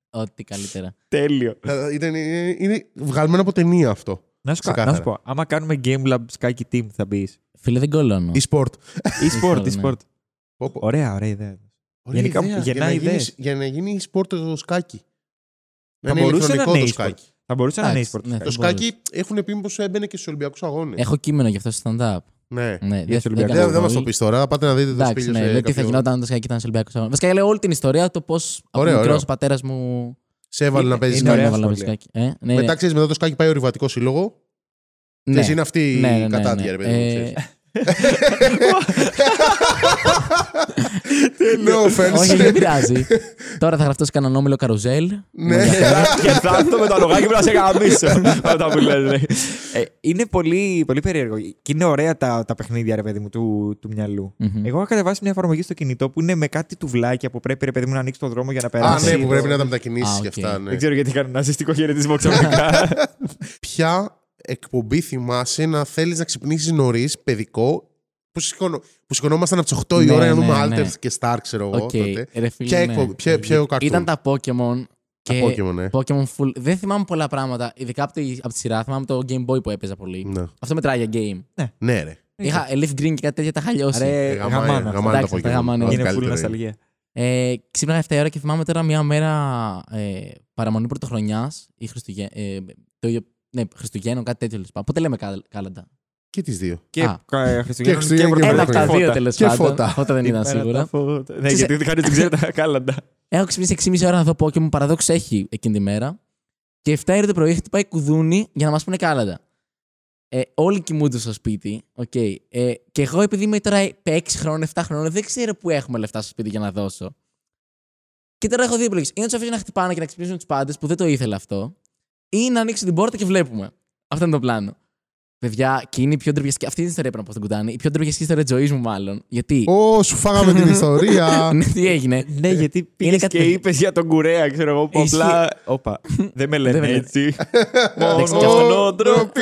Ό,τι καλύτερα. Τέλειο. ήταν, είναι, είναι βγαλμένο από ταινία αυτό. Να σου, κα- Ξεκάθαρα. να σου πω, άμα κάνουμε Game Lab Skyky Team θα μπεις. Φίλε, δεν κολώνω. E-sport. E-sport, ναι. e-sport. Πω, πω. Ωραία, ωραία ιδέα. Ωραία Γενικά, ιδέα. γεννάει για, να γίνει, ιδέες. για να γίνει e-sport το σκάκι. Θα είναι μπορούσε να ηλεκτρονικό είναι το e-sport. σκάκι. Θα μπορούσε να είναι Εντάξει, e-sport. ναι. Skyky. Το μπορούσε. σκάκι έχουν πει πως έμπαινε και στους Ολυμπιακούς Αγώνες. Έχω κείμενο γι' αυτό στο stand-up. Ναι. Ναι, Για τους δεν- Ολυμπιακούς. δεν Δεν, κάνω δεν μας το πολύ. πεις τώρα. θα Πάτε να δείτε το Εντάξει, σπίτι ναι, σε λέω τι θα κάποιο- γινόταν αν το σκάκι ήταν σε Ολυμπιακός Αγώνα. Βασικά λέω όλη την ιστορία, το πώς από Ωραίο, μικρός ωραίο. ο πατέρας μου. Σε έβαλε Είναι- να παίζεις είναι σκάκι. ωραία έβαλε να σχόλια. παίζει σκάκι. Ε, ναι, Μετά ξέρεις, μετά το σκάκι πάει ο Ρηβατικό Σύλλογο. ναι. Ξέρεις, είναι αυτή Ναι, ναι, η ναι, κατάδια, ναι. ρε παιδί μου. Ε, ξέρεις. No offense. Όχι, δεν πειράζει. Τώρα θα γραφτώ σε κανέναν όμιλο καρουζέλ. Ναι. και θα έρθω με το αλογάκι μου να σε γαμίσω. [LAUGHS] Αυτά που λες, ναι. Ε, Είναι πολύ, πολύ περίεργο. Και είναι ωραία τα, τα παιχνίδια, ρε παιδί μου, του, του μυαλού. Μμμ. Εγώ έχω κατεβάσει μια εφαρμογή στο κινητό που είναι με κάτι τουβλάκια που πρέπει, ρε παιδί μου, να ανοίξει τον δρόμο για να Α, περάσει. ναι, που πρέπει να τα μετακινήσεις Α, και οκ. αυτά. ναι. Δεν ξέρω γιατί κάνω ένα ζεστικό χαιρετισμό ξαφνικά. [LAUGHS] Ποια εκπομπή θυμάσαι να θέλεις να ξυπνήσεις νωρίς, παιδικό, που, σηκώνω, που σηκωνόμασταν από τις 8 η Ναι, ώρα για να ναι, δούμε ναι. Altered και Star, ξέρω εγώ. Οκ, τότε. ρε φίλε, Ποια ναι. εκπομπή, ποια, ποιο cartoon; Ήταν τα Pokemon. Τα Και Pokemon, ναι. Pokemon Full. Δεν θυμάμαι πολλά πράγματα, ειδικά από τη, από τη σειρά. Θυμάμαι το Game Boy που έπαιζα πολύ. Ναι. Αυτό μετράει για game. Ναι, ρε. Είχα Leaf Green και κάτι τέτοια τα είχα λιώσει. Ρε, γαμάνε, γαμάνα. γαμάνε Εντάξει, τα τα Pokemon. γαμάνε. Ό,τι Είναι full καλύτερο νοσταλγία. Ε, ξύπναγα 7 η ώρα και θυμάμαι τώρα μια μέρα ε, παραμονή πρωτοχρονιάς ή Χριστουγέ... ε, το ίδιο. Ναι, Χριστουγέννων, κάτι τέτοιο τέλο πάντων. Πότε λέμε κα- κάλαντα; Και τις δύο. Και Α. κα- Χριστουγέννων Και και Χριστουγέννων και Ένα Πρωτοχρονιά. από τα Φώτα. δύο τέλος Και πάντων. φώτα. Φώτα δεν ήταν Πέρα τα σίγουρα. φώτα. Ναι, Ξέρεις- γιατί κανείς δεν ξέρει τα κάλαντα. Έχω ξυπνήσει 6,5 ώρα να δω Pokemon, παραδόξως έχει εκείνη τη μέρα. Και 7 η ώρα το πρωί χτυπάει κουδούνι για να μας πούνε κάλαντα. Ε, όλοι κοιμούνται στο σπίτι. οκ. Ε, και εγώ επειδή είμαι τώρα 6 χρόνων, 7 χρόνων, δεν ξέρω πού έχουμε λεφτά στο σπίτι για να δώσω. Και τώρα έχω δύο επιλογές. Ή να τους αφήσω να χτυπάνε και να ξυπνήσουν τους πάντες που δεν το ήθελα αυτό. Ή να ανοίξω την πόρτα και βλέπουμε. Αυτό είναι το πλάνο. Παιδιά, και είναι η πιο ντροπιαστική. Αυτή την ιστορία πρέπει να πω στον κουτάνι. Η πιο ντροπιαστική ιστορία της ζωής μου, μάλλον. Γιατί; Ω, σου φάγαμε την [LAUGHS] ιστορία. Ναι, τι έγινε; Ναι, γιατί πήγες κάτι και παιδί- είπες για τον κουρέα, ξέρω εγώ. Που Ισχύει. απλά. Όπα. Δεν με λένε με λένε. έτσι. [LAUGHS] Εντάξει, Μόνος κι αυτό. μόνο ντροπή.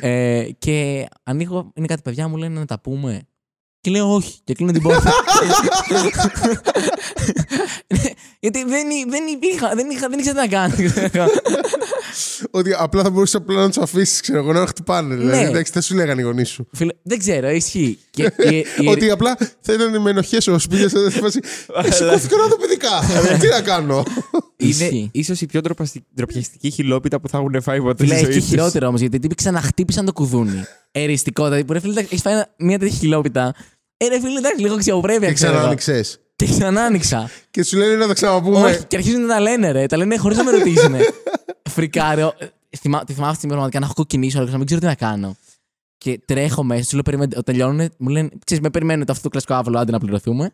Ε, και ανοίγω, είναι κάτι παιδιά μου λένε να τα πούμε. Και λέω όχι. Και κλείνω την πόρτα. Γιατί δεν, εί- δεν υπήρχα, δεν, είχα, δεν ήξερα τι να κάνω. Ότι απλά θα μπορούσε απλά να του αφήσει, ξέρω εγώ, να χτυπάνε. Δηλαδή, Ναι. εντάξει, δεν σου λέγανε οι γονεί σου. Φίλε, δεν ξέρω, ισχύει. Και, η- η- Ότι απλά θα ήταν με ενοχέ ο σπίτι σε φάση. «Ε, Σηκώθηκα να δω παιδικά. Τι να κάνω. Είναι Ισχύει. ίσως η πιο ντροπαστι- ντροπιαστική χιλόπιτα που θα έχουν φάει ποτέ Φίλε, στη έχει ζωή και τους. χειρότερο όμως, γιατί τύποι ξαναχτύπησαν το κουδούνι. Εριστικό, δηλαδή που ρε φίλε, έχεις φάει ένα- μια τέτοια χιλόπιτα. Ε, ρε φίλε, εντάξει, λίγο αξιοπρέπεια. Και ξέρω εγώ. ξανά άνοιξε. Και ξανά άνοιξα. Και σου λένε να τα ξαναπούμε. Όχι, και αρχίζουν να τα λένε, ρε. Τα λένε χωρίς να με ρωτήσουν. [LAUGHS] Φρικάρω. Ε, θυμά- Τη θυμάμαι αυτή τη στιγμή πραγματικά να έχω κοκκινήσει όλο να μην ξέρω τι να κάνω. Και τρέχω μέσα, του λέω περιμένετε. Όταν τελειώνουν, μου λένε, ξέρεις, με περιμένετε αυτό το κλασικό άβολο, άντε να πληρωθούμε.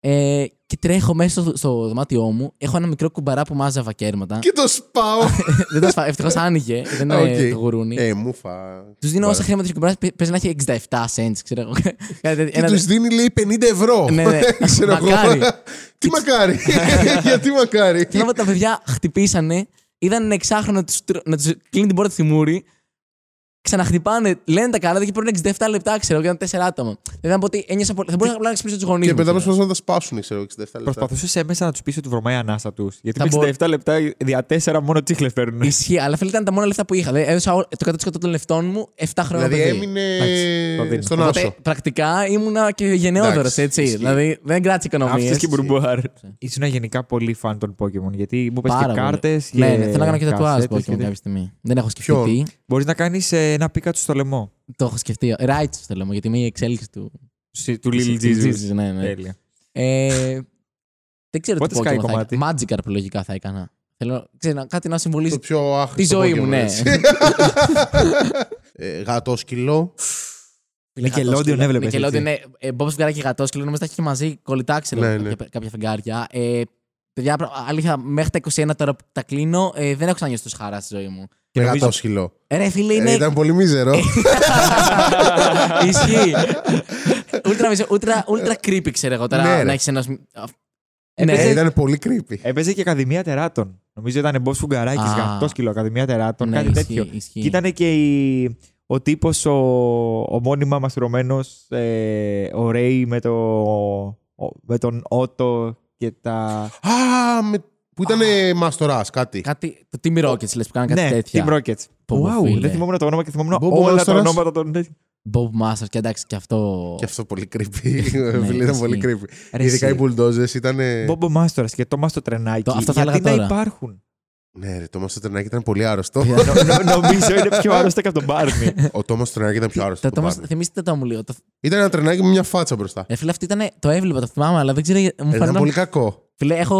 Ε, και τρέχω μέσα στο, στο δωμάτιό μου. Έχω ένα μικρό κουμπαρά που μάζαβα κέρματα. Και το σπάω. [LAUGHS] δεν το σπάω. Ευτυχώς άνοιγε. Δεν είναι Οκ. το γουρούνι. Ε, μούφα. τους δίνω όσα χρήματα έχει κουμπαράς. Παίζει να έχει 67 cents, ξέρω εγώ. [LAUGHS] Κάτι τέτοιο. Και Ένα- τους δίνει, λέει, 50 ευρώ. Ναι, ναι. [LAUGHS] Ξέρω εγώ. Μακάρι. Τι μακάρι. Γιατί μακάρι. Και όταν τα παιδιά χτυπήσανε, είδαν ένα εξάχρονο να τους, τρ- να τους κλείνει την πόρτα στη μούρη. Ξαναχτυπάνε, λένε τα κάλαντα και παίρνουν 67 λεπτά, ξέρω, και ήταν 4 άτομα. Δηλαδή να πω ότι ένιωσα πολύ. Θα μπορούσα απλά να ξυπνήσω τους γονείς Και μου. μετά ξέρω. προσπαθούν να τα σπάσουν, ξέρω, 67 λεπτά. Προσπαθούσε έμεσα να τους πεις ότι βρωμάει η ανάσα τους. Γιατί Θα με μπο- 67 λεπτά δια 4 μόνο τσίχλες παίρνουν. Ισχύει, αλλά φίλε ήταν τα μόνα λεφτά που είχα. Δηλαδή, έδωσα όλο- το 100% των λεφτών μου 7 χρόνια Δηλαδή παιδί. έμεινε το δίνω. στον Οπότε άσο. πρακτικά ήμουνα και γενναιόδωρος, Εντάξει, έτσι. ισχύει. Δηλαδή δεν κράτησε οικονομίε. Αυτό και μπουρμπουάρ. Ήσουν γενικά πολύ φαν των Pokémon. Γιατί μου πες και κάρτες. Ναι, ναι, θέλω να κάνω και το τουάζ Pokemon κάποια στιγμή. Δεν έχω σκεφτεί Ποιον; τι. Μπορείς να κάνεις ένα πίκα του στο λαιμό. Το έχω σκεφτεί. Right στο λέω, γιατί είμαι η εξέλιξη του. Σι- Του Lil του Jesus. Jesus, ναι, ναι. Τέλεια. Ε, δεν ξέρω Πότε τι σκάει Pokemon θα κομμάτι; έκανα. Magikarp λογικά θα έκανα. Θέλω ξέρω, να- κάτι να Το συμβολίζει πιο τη άχρηστο ζωή Pokemon, μου, ναι. έτσι. [LAUGHS] Ε, Γατόσκυλο. Nickelodeon έβλεπες, Nickelodeon, έτσι. ναι. Ε, Bob Σφυγγαρά και γατό και νομίζω τα έχει και μαζί κολλητά, ξέρω Ναι, ναι. κάποια, κάποια φεγγάρια. Ε, παιδιά, πρα- αλήθεια, μέχρι τα 21 τώρα που τα κλείνω, ε, δεν έχω ξανανιώσει τόσο χαρά στη ζωή μου. Και Με νομίζω- γατόσκυλο. Ε, ρε φίλε, Ε, είναι. Ήταν πολύ μίζερο. [LAUGHS] Ισχύει. Ultra, μισό- ultra, ultra creepy, ξέρω εγώ τώρα Ναι, ρε. να έχεις ένα. Ναι, Ε, Ήταν πολύ creepy. Έπαιζε και Ακαδημία Τεράτων. Νομίζω ήταν Μπό Φουγκαράκη, Α. γατόσκυλο, Ακαδημία Τεράτων, Ναι, κάτι ισχύει, τέτοιο. ισχύει. Και ήταν και η- ο τύπος ο, ο μόνιμα μαστρωμένος, ε, ο Ρέι με, το, ο- με τον Ότο και τα. Α, με- που ήταν μαστοράς, κάτι. Κάτι. Το Team Rockets λες που κάνανε κάτι ναι, τέτοια. Team Rockets. Πω, Wow, φίλε. δεν θυμόμουν το όνομα και θυμόμουν Bob όλα τα Masters. ονόματα των. Bob Masters και εντάξει και αυτό. Και αυτό πολύ creepy. Φίλε, ήταν ισχύει. πολύ creepy. Ρε, Ειδικά εσύ. οι bulldozers ήταν. Μπόμπο Μάστορα και το Μάστο Τρενάκι. Το- αυτό θα γιατί έλεγα να τώρα. υπάρχουν; Ναι, ρε, το Τόμα Τρενάκι ήταν πολύ άρρωστο. Νο- νο- Νομίζω είναι πιο άρρωστο και από τον Μπάρνι. Ο Τόμα Τρενάκι ήταν πιο άρρωστο. Το από τον Thomas, Barney. θυμίστε το μου λίγο. Το... Ήταν ένα τρενάκι με μια φάτσα μπροστά. Ε, φίλε, αυτό ήταν. Το έβλεπα, το θυμάμαι, αλλά δεν ξέρω. γιατί- Μου Ε, Ήταν φαίνονταν- πολύ κακό. Φίλε, έχω.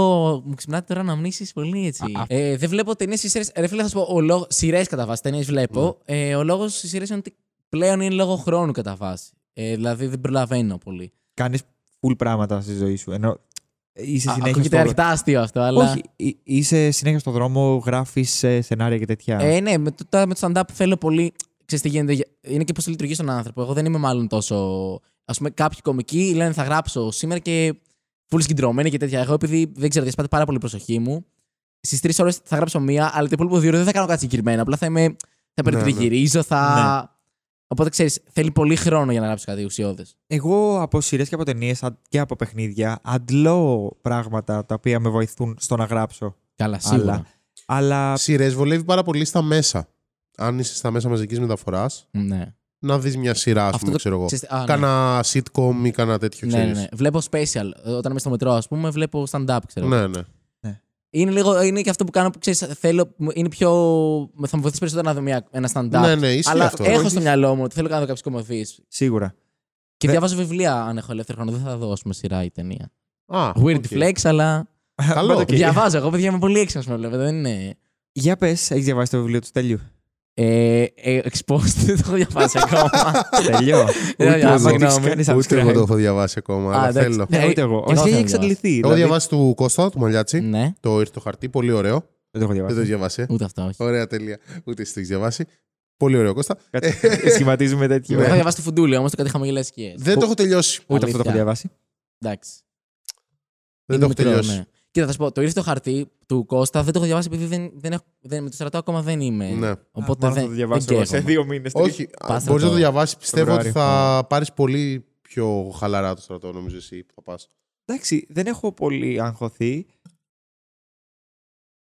Μου ξυπνάτε τώρα να μνήσει πολύ έτσι. Ε, δεν βλέπω ταινίες ή σειρές. Ρε φίλε, θα σου πω. Λόγ... Σειρές κατά βάση. Ταινίες βλέπω. Ε, ο λόγος τη σειρές είναι ότι πλέον είναι λόγω χρόνου κατά βάση. Ε, δηλαδή δεν προλαβαίνω πολύ. Κάνεις full πράγματα στη ζωή σου. Ενώ είσαι Α, συνέχεια. Ακούγεται στο... αρκετά αστείο αυτό, αλλά. Όχι, εί- είσαι συνέχεια στον δρόμο, γράφεις σενάρια και τέτοια. Ε, ναι, με το, τα- με το stand-up θέλω πολύ. Ξέρεις τι γίνεται. Είναι και πώς λειτουργεί στον άνθρωπο. Εγώ δεν είμαι μάλλον τόσο. Α πούμε, κάποιοι κομικοί λένε θα γράψω σήμερα και full συγκεντρωμένοι και τέτοια. Εγώ επειδή δεν ξέρω, διασπάται πάρα πολύ η προσοχή μου. Στις τρεις ώρες θα γράψω μία, αλλά το υπόλοιπο δύο ώρες δεν θα κάνω κάτι συγκεκριμένο. Απλά θα είμαι. Θα Ναι, ναι. περιτριγυρίζω, θα. Οπότε ξέρεις, θέλει πολύ χρόνο για να γράψει κάτι ουσιώδες. Εγώ από σειρές και από ταινίες και από παιχνίδια αντλώ πράγματα τα οποία με βοηθούν στο να γράψω. Καλά, σίγουρα. Αλλά, αλλά Σειρές βολεύει πάρα πολύ στα μέσα. Αν είσαι στα μέσα μαζικής μεταφοράς, Ναι. Να δεις μια σειρά, ας Αυτό πούμε, το- ξέρω εγώ. ξέρεις- α, ναι. Κάνα sitcom ή κάνα τέτοιο, Ναι, ναι, ξέρεις. ναι. Βλέπω special. Όταν είμαι στο μετρό, ας πούμε, βλέπω stand-up, ξέρω. Ναι, ναι. Είναι, λίγο, είναι και αυτό που κάνω που ξέρεις, θέλω. Είναι πιο. Θα μου βοηθήσει περισσότερο να δω μια, ένα stand-up. Ναι, ναι, ισχύει Αλλά αυτό. έχω Όχι. στο μυαλό μου ότι θέλω να κάνω κάποιε κωμωδίες. σίγουρα. Και Δε- διαβάζω βιβλία αν έχω ελεύθερο χρόνο. Δεν θα δω, ας πούμε, σειρά ή ταινία. Α, Weird οκ. flex, αλλά. Καλό. Οκ. Διαβάζω. Εγώ, παιδιά, είμαι πολύ έξυπνος μη με βλέπετε. Δεν είναι. Για πες, έχεις διαβάσει το βιβλίο του Τέλειου. Ε, ε, exposed, [LAUGHS] δεν το έχω διαβάσει ακόμα. Τέλειο. Ε, Ούτε α, εγώ. συγγνώμη. Κάνεις Ούτε εγώ subscribe. το έχω διαβάσει ακόμα, Α, αλλά εντάξει. θέλω. Ναι, ούτε εγώ. Και εγώ Όχι, θα έχει διαβάσω. εξαντληθεί. Έχω δηλαδή. διαβάσει του Κώστα, του Μαλιάτσι. ναι, Το ήρθε το χαρτί, πολύ ωραίο. Δεν το έχω Δεν το διαβάσει. έχει διαβάσει. ε; ούτε αυτό, όχι. Ωραία, τέλεια. Ούτε εσύ το έχεις διαβάσει. Πολύ ωραίο, Κώστα. Κάτσε, Σχηματίζουμε τέτοιο. Εγώ έχω διαβάσει το φουντούλι, όμως το κάτι χαμογελές σκιέ. Δεν το έχω τελειώσει. Ούτε αυτό το έχω Αλήθεια. διαβάσει. Εντάξει. Δεν το έχω μικρός, τελειώσει. ναι. Κοίτα, θα σου πω, το ήρθε το χαρτί του Κώστα δεν το έχω διαβάσει επειδή δεν, δεν έχω, δεν, με το στρατό ακόμα δεν είμαι. Ναι. Οπότε Μάλλον θα δεν, το διαβάσω δεν εγώ σε καίγομαι. δύο μήνες. Όχι, Πας μπορείς να το- το διαβάσεις. Πιστεύω ότι Φεβρουάριο. θα πάρεις πολύ πιο χαλαρά το στρατό, νομίζω εσύ που θα πας. Εντάξει, δεν έχω πολύ αγχωθεί.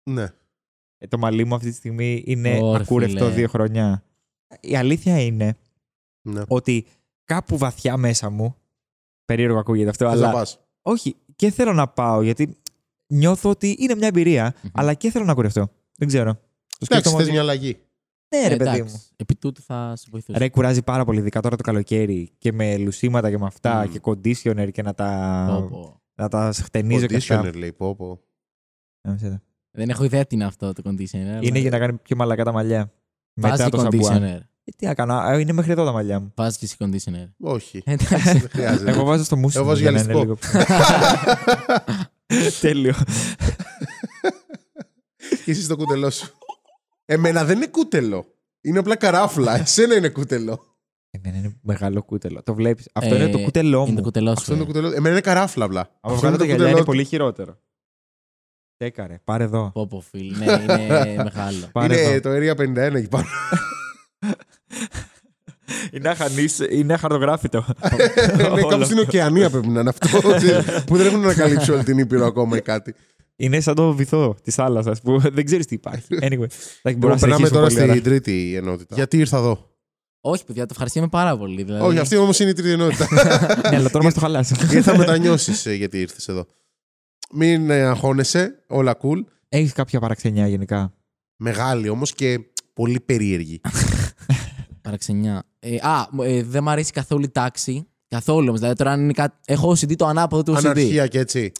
Ναι. Ε, το μαλλί μου αυτή τη στιγμή είναι Ωρε, ακούρευτο φίλε. δύο χρόνια. Η αλήθεια είναι ναι. ότι κάπου βαθιά μέσα μου. Περίεργο ακούγεται αυτό, Θες να αλλά. πας. Όχι, και θέλω να πάω γιατί νιώθω ότι είναι μια εμπειρία, Μμμ. αλλά και θέλω να κουρευτώ. Δεν ξέρω. Το Εντάξει, σκέφτομαι θες ότι- μια αλλαγή. Ναι, ρε Ε, παιδί εντάξει, μου. Επί τούτου θα σε βοηθήσω. Ρε, κουράζει πάρα πολύ, ειδικά τώρα το καλοκαίρι και με λουσίματα και με αυτά Μμ. και conditioner και να τα, Πω, πω. να τα χτενίζω και αυτά. Conditioner λέει, πω, πω. Ε, μισέ. Δεν έχω ιδέα τι είναι αυτό το conditioner. Είναι για να κάνει πιο μαλακά τα μαλλιά. Βάζει Μετά και το σαμπουάν. conditioner. Ε, τι να κάνω, ε, είναι μέχρι εδώ τα μαλλιά μου. Βάζει και εσύ conditioner. Όχι. Εντάξει. Δεν χρειάζεται. Εγώ βάζω στο μουσι. Εγώ βάζω για να είναι γυαλιστικό. [LAUGHS] λίγο- [LAUGHS] Τέλειο. Και εσύ στο κούτελό σου. Εμένα δεν είναι κούτελο. Είναι απλά καράφλα. Εσένα είναι κούτελο. Εμένα είναι μεγάλο κούτελο. Το βλέπεις. Αυτό Ε, είναι το κούτελό Είναι το μου. κουτελό σου. Αυτό είναι το ε. κούτελο. Εμένα είναι καράφλα απλά. Αν Αυτό βγάλω είναι τα το γυαλιά είναι κούτελό πολύ χειρότερο. Τσέκαρε, πάρε εδώ. Πω, πω, φίλ. Ναι, [LAUGHS] είναι μεγάλο. Πάρε Είναι εδώ. το Area 51 εκεί πάνω. [LAUGHS] [LAUGHS] Είναι αχανής, είναι αχαρτογράφητο. Είναι Όλο. κάπου στην ωκεανία πρέπει να είναι αυτό. [LAUGHS] που δεν έχουν ανακαλύψει όλη την Ήπειρο ακόμα ή κάτι. Είναι σαν το βυθό της θάλασσας που δεν ξέρεις τι υπάρχει. [LAUGHS] Anyway. Εντάξει, μπορώ Λοιπόν, να περνάμε συνεχίσουμε τώρα πολύ ώρα. στην τρίτη ενότητα. Γιατί ήρθα εδώ; Όχι, παιδιά, το ευχαριστούμε πάρα πολύ. Δηλαδή, Όχι, αυτή όμως είναι η τρίτη ενότητα. Ναι, αλλά τώρα μας το χαλάσει. γιατί θα μετανιώσει γιατί ήρθες εδώ. Μην ε, αγχώνεσαι, όλα cool. Έχεις κάποια παραξενιά γενικά; Μεγάλη όμως και πολύ περίεργη. Παραξενιά. Ε, α, μου- ε, δεν μου αρέσει καθόλου η τάξη. Καθόλου όμως. Δηλαδή τώρα αν είναι κάτι. Έχω OCD το ανάποδο του OCD. Αναρχία και έτσι.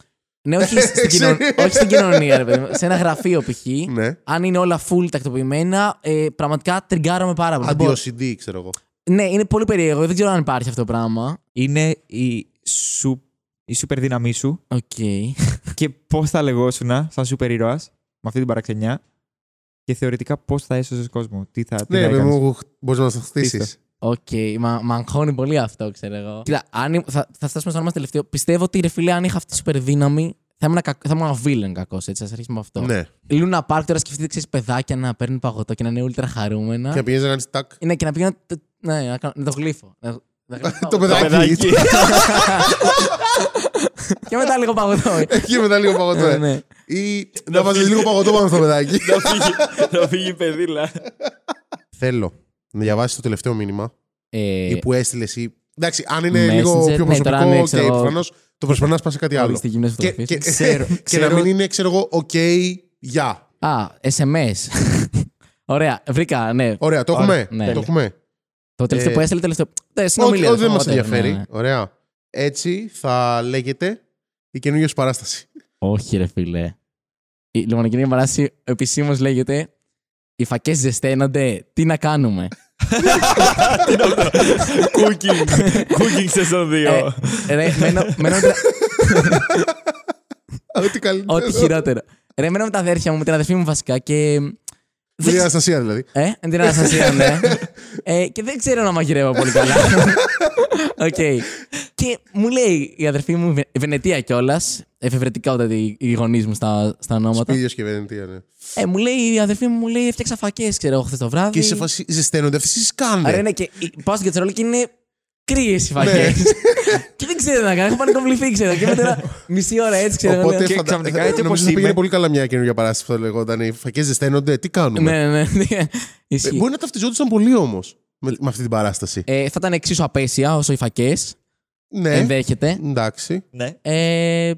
Ναι, όχι [LAUGHS] στην, κοινων... όχι στην κοινωνία, ρε παιδί μου. Σε ένα γραφείο π.χ. Ναι. αν είναι όλα full τακτοποιημένα, ε, πραγματικά τριγκάρομαι πάρα πολύ. Δεν μπορώ- Αντι-OCD, ξέρω εγώ. Ναι, είναι πολύ περίεργο. Δεν ξέρω αν υπάρχει αυτό το πράγμα. Είναι η, σου, η σούπερ δύναμή σου Οκ. και πώς θα λεγόσουν σαν σούπερ ήρωας με αυτή την παραξενιά και θεωρητικά πώς θα έσωζες κόσμο. Τι θα, τι Ναι, θα παιδί έκανες. μου, μπορείς να το χτίσεις. Χτίσ' το. Οκ, μα, μ' αγχώνει πολύ αυτό, ξέρω εγώ. Κοίτα, αν, ήμ- θα, θα φτάσουμε στο όνομα τελευταίο. Πιστεύω ότι ρε φίλε, αν είχα αυτή τη σούπερ δύναμη, θα ήμουν, κακ- θα ήμουν villain κακός, έτσι. Ας αρχίσουμε με αυτό. Ναι. Λούνα Πάρκ τώρα σκεφτείτε, ξέρεις, παιδάκια να παίρνουν παγωτό και να είναι ultra χαρούμενα. Και πηγαίνεις να κάνεις τάκ. Ναι, και να πηγαίνω. το- Ναι, να, κάνω, να το γλύφω. Να- να γλύφω Το παγωτό. παιδάκι. και μετά λίγο παγωτό. Εκεί μετά λίγο παγωτό. ε. ναι. Ή να βάζεις λίγο παγωτό πάνω στο παιδάκι. Να φύγει παιδίλα. Θέλω να διαβάσεις το τελευταίο μήνυμα Ε, ή που έστειλες εσύ. Εντάξει, αν είναι Messenger, λίγο πιο ναι, τώρα προσωπικό είναι, και ξέρω εγώ, προφανώ το προσπερνάς πας σε κάτι άλλο. οριστική γυμνές Και, φωτογραφίες. και, Ξέρω, [LAUGHS] και να ξέρω- μην είναι, ξέρω εγώ, OK, γεια. Α, SMS. [LAUGHS] Ωραία, βρήκα, ναι. Ωραία, το Ωραία, έχουμε. ναι. Το έχουμε. Το τελευταίο Ε, που έστειλε τελευταίο. Ναι, Όχι, συνομιλία. όχι, δεν μας whatever, ενδιαφέρει. ναι, ναι. Ωραία. Έτσι θα λέγεται η καινούργια σου παράσταση. Όχι, ρε φίλε. Η λιμονική παράσταση επισήμως λέγεται Οι φακές ζεσταίνονται. Τι να κάνουμε; Cooking. Cooking σεζόν 2. Ε, ρε, μένω, μένω με τα- Ό,τι καλύτερο. Ό,τι χειρότερο. Ρε, μένω με τα αδέρφια μου, με την αδερφή μου βασικά και. Με την Αναστασία δηλαδή. Ε, με την Αναστασία, ναι. [LAUGHS] Ε, και δεν ξέρω να μαγειρεύω πολύ καλά. [LAUGHS] Οκ. Και μου λέει η αδερφή μου, Βε- Βενετία κιόλας, εφευρετικά όταν οι οι γονείς μου στα, στα ονόματα. Σπήλιο και Βενετία, ναι. Ε, μου λέει η αδερφή μου, μου λέει, έφτιαξα φακές, ξέρω εγώ, χθες το βράδυ. Και σε φάση ζεσταίνονται αυτές τις κάνε. Άρα ναι, και η- πάω στην κατσαρόλα και είναι κρύες οι φακές. και δεν ξέρω τι να κάνω. Έχω πανικοβληθεί, ξέρω. Και μετά ένα μισή ώρα έτσι, ξέρω. Οπότε λέω, Και φαντα- ξαφνικά, έτσι νομίζω όπως θα πήγαινε είμαι- πολύ καλά μια καινούργια παράσταση που θα λεγόταν. Οι φακές ζεσταίνονται, τι κάνουμε; Ναι, ναι, ναι. Ε, Ισχύει. Μπορεί να ταυτιζόντουσαν πολύ όμως με, με αυτή την παράσταση. Ε, θα ήταν εξίσου απαίσια όσο οι φακές. ναι, Ενδέχεται. εντάξει. Ναι. Ε,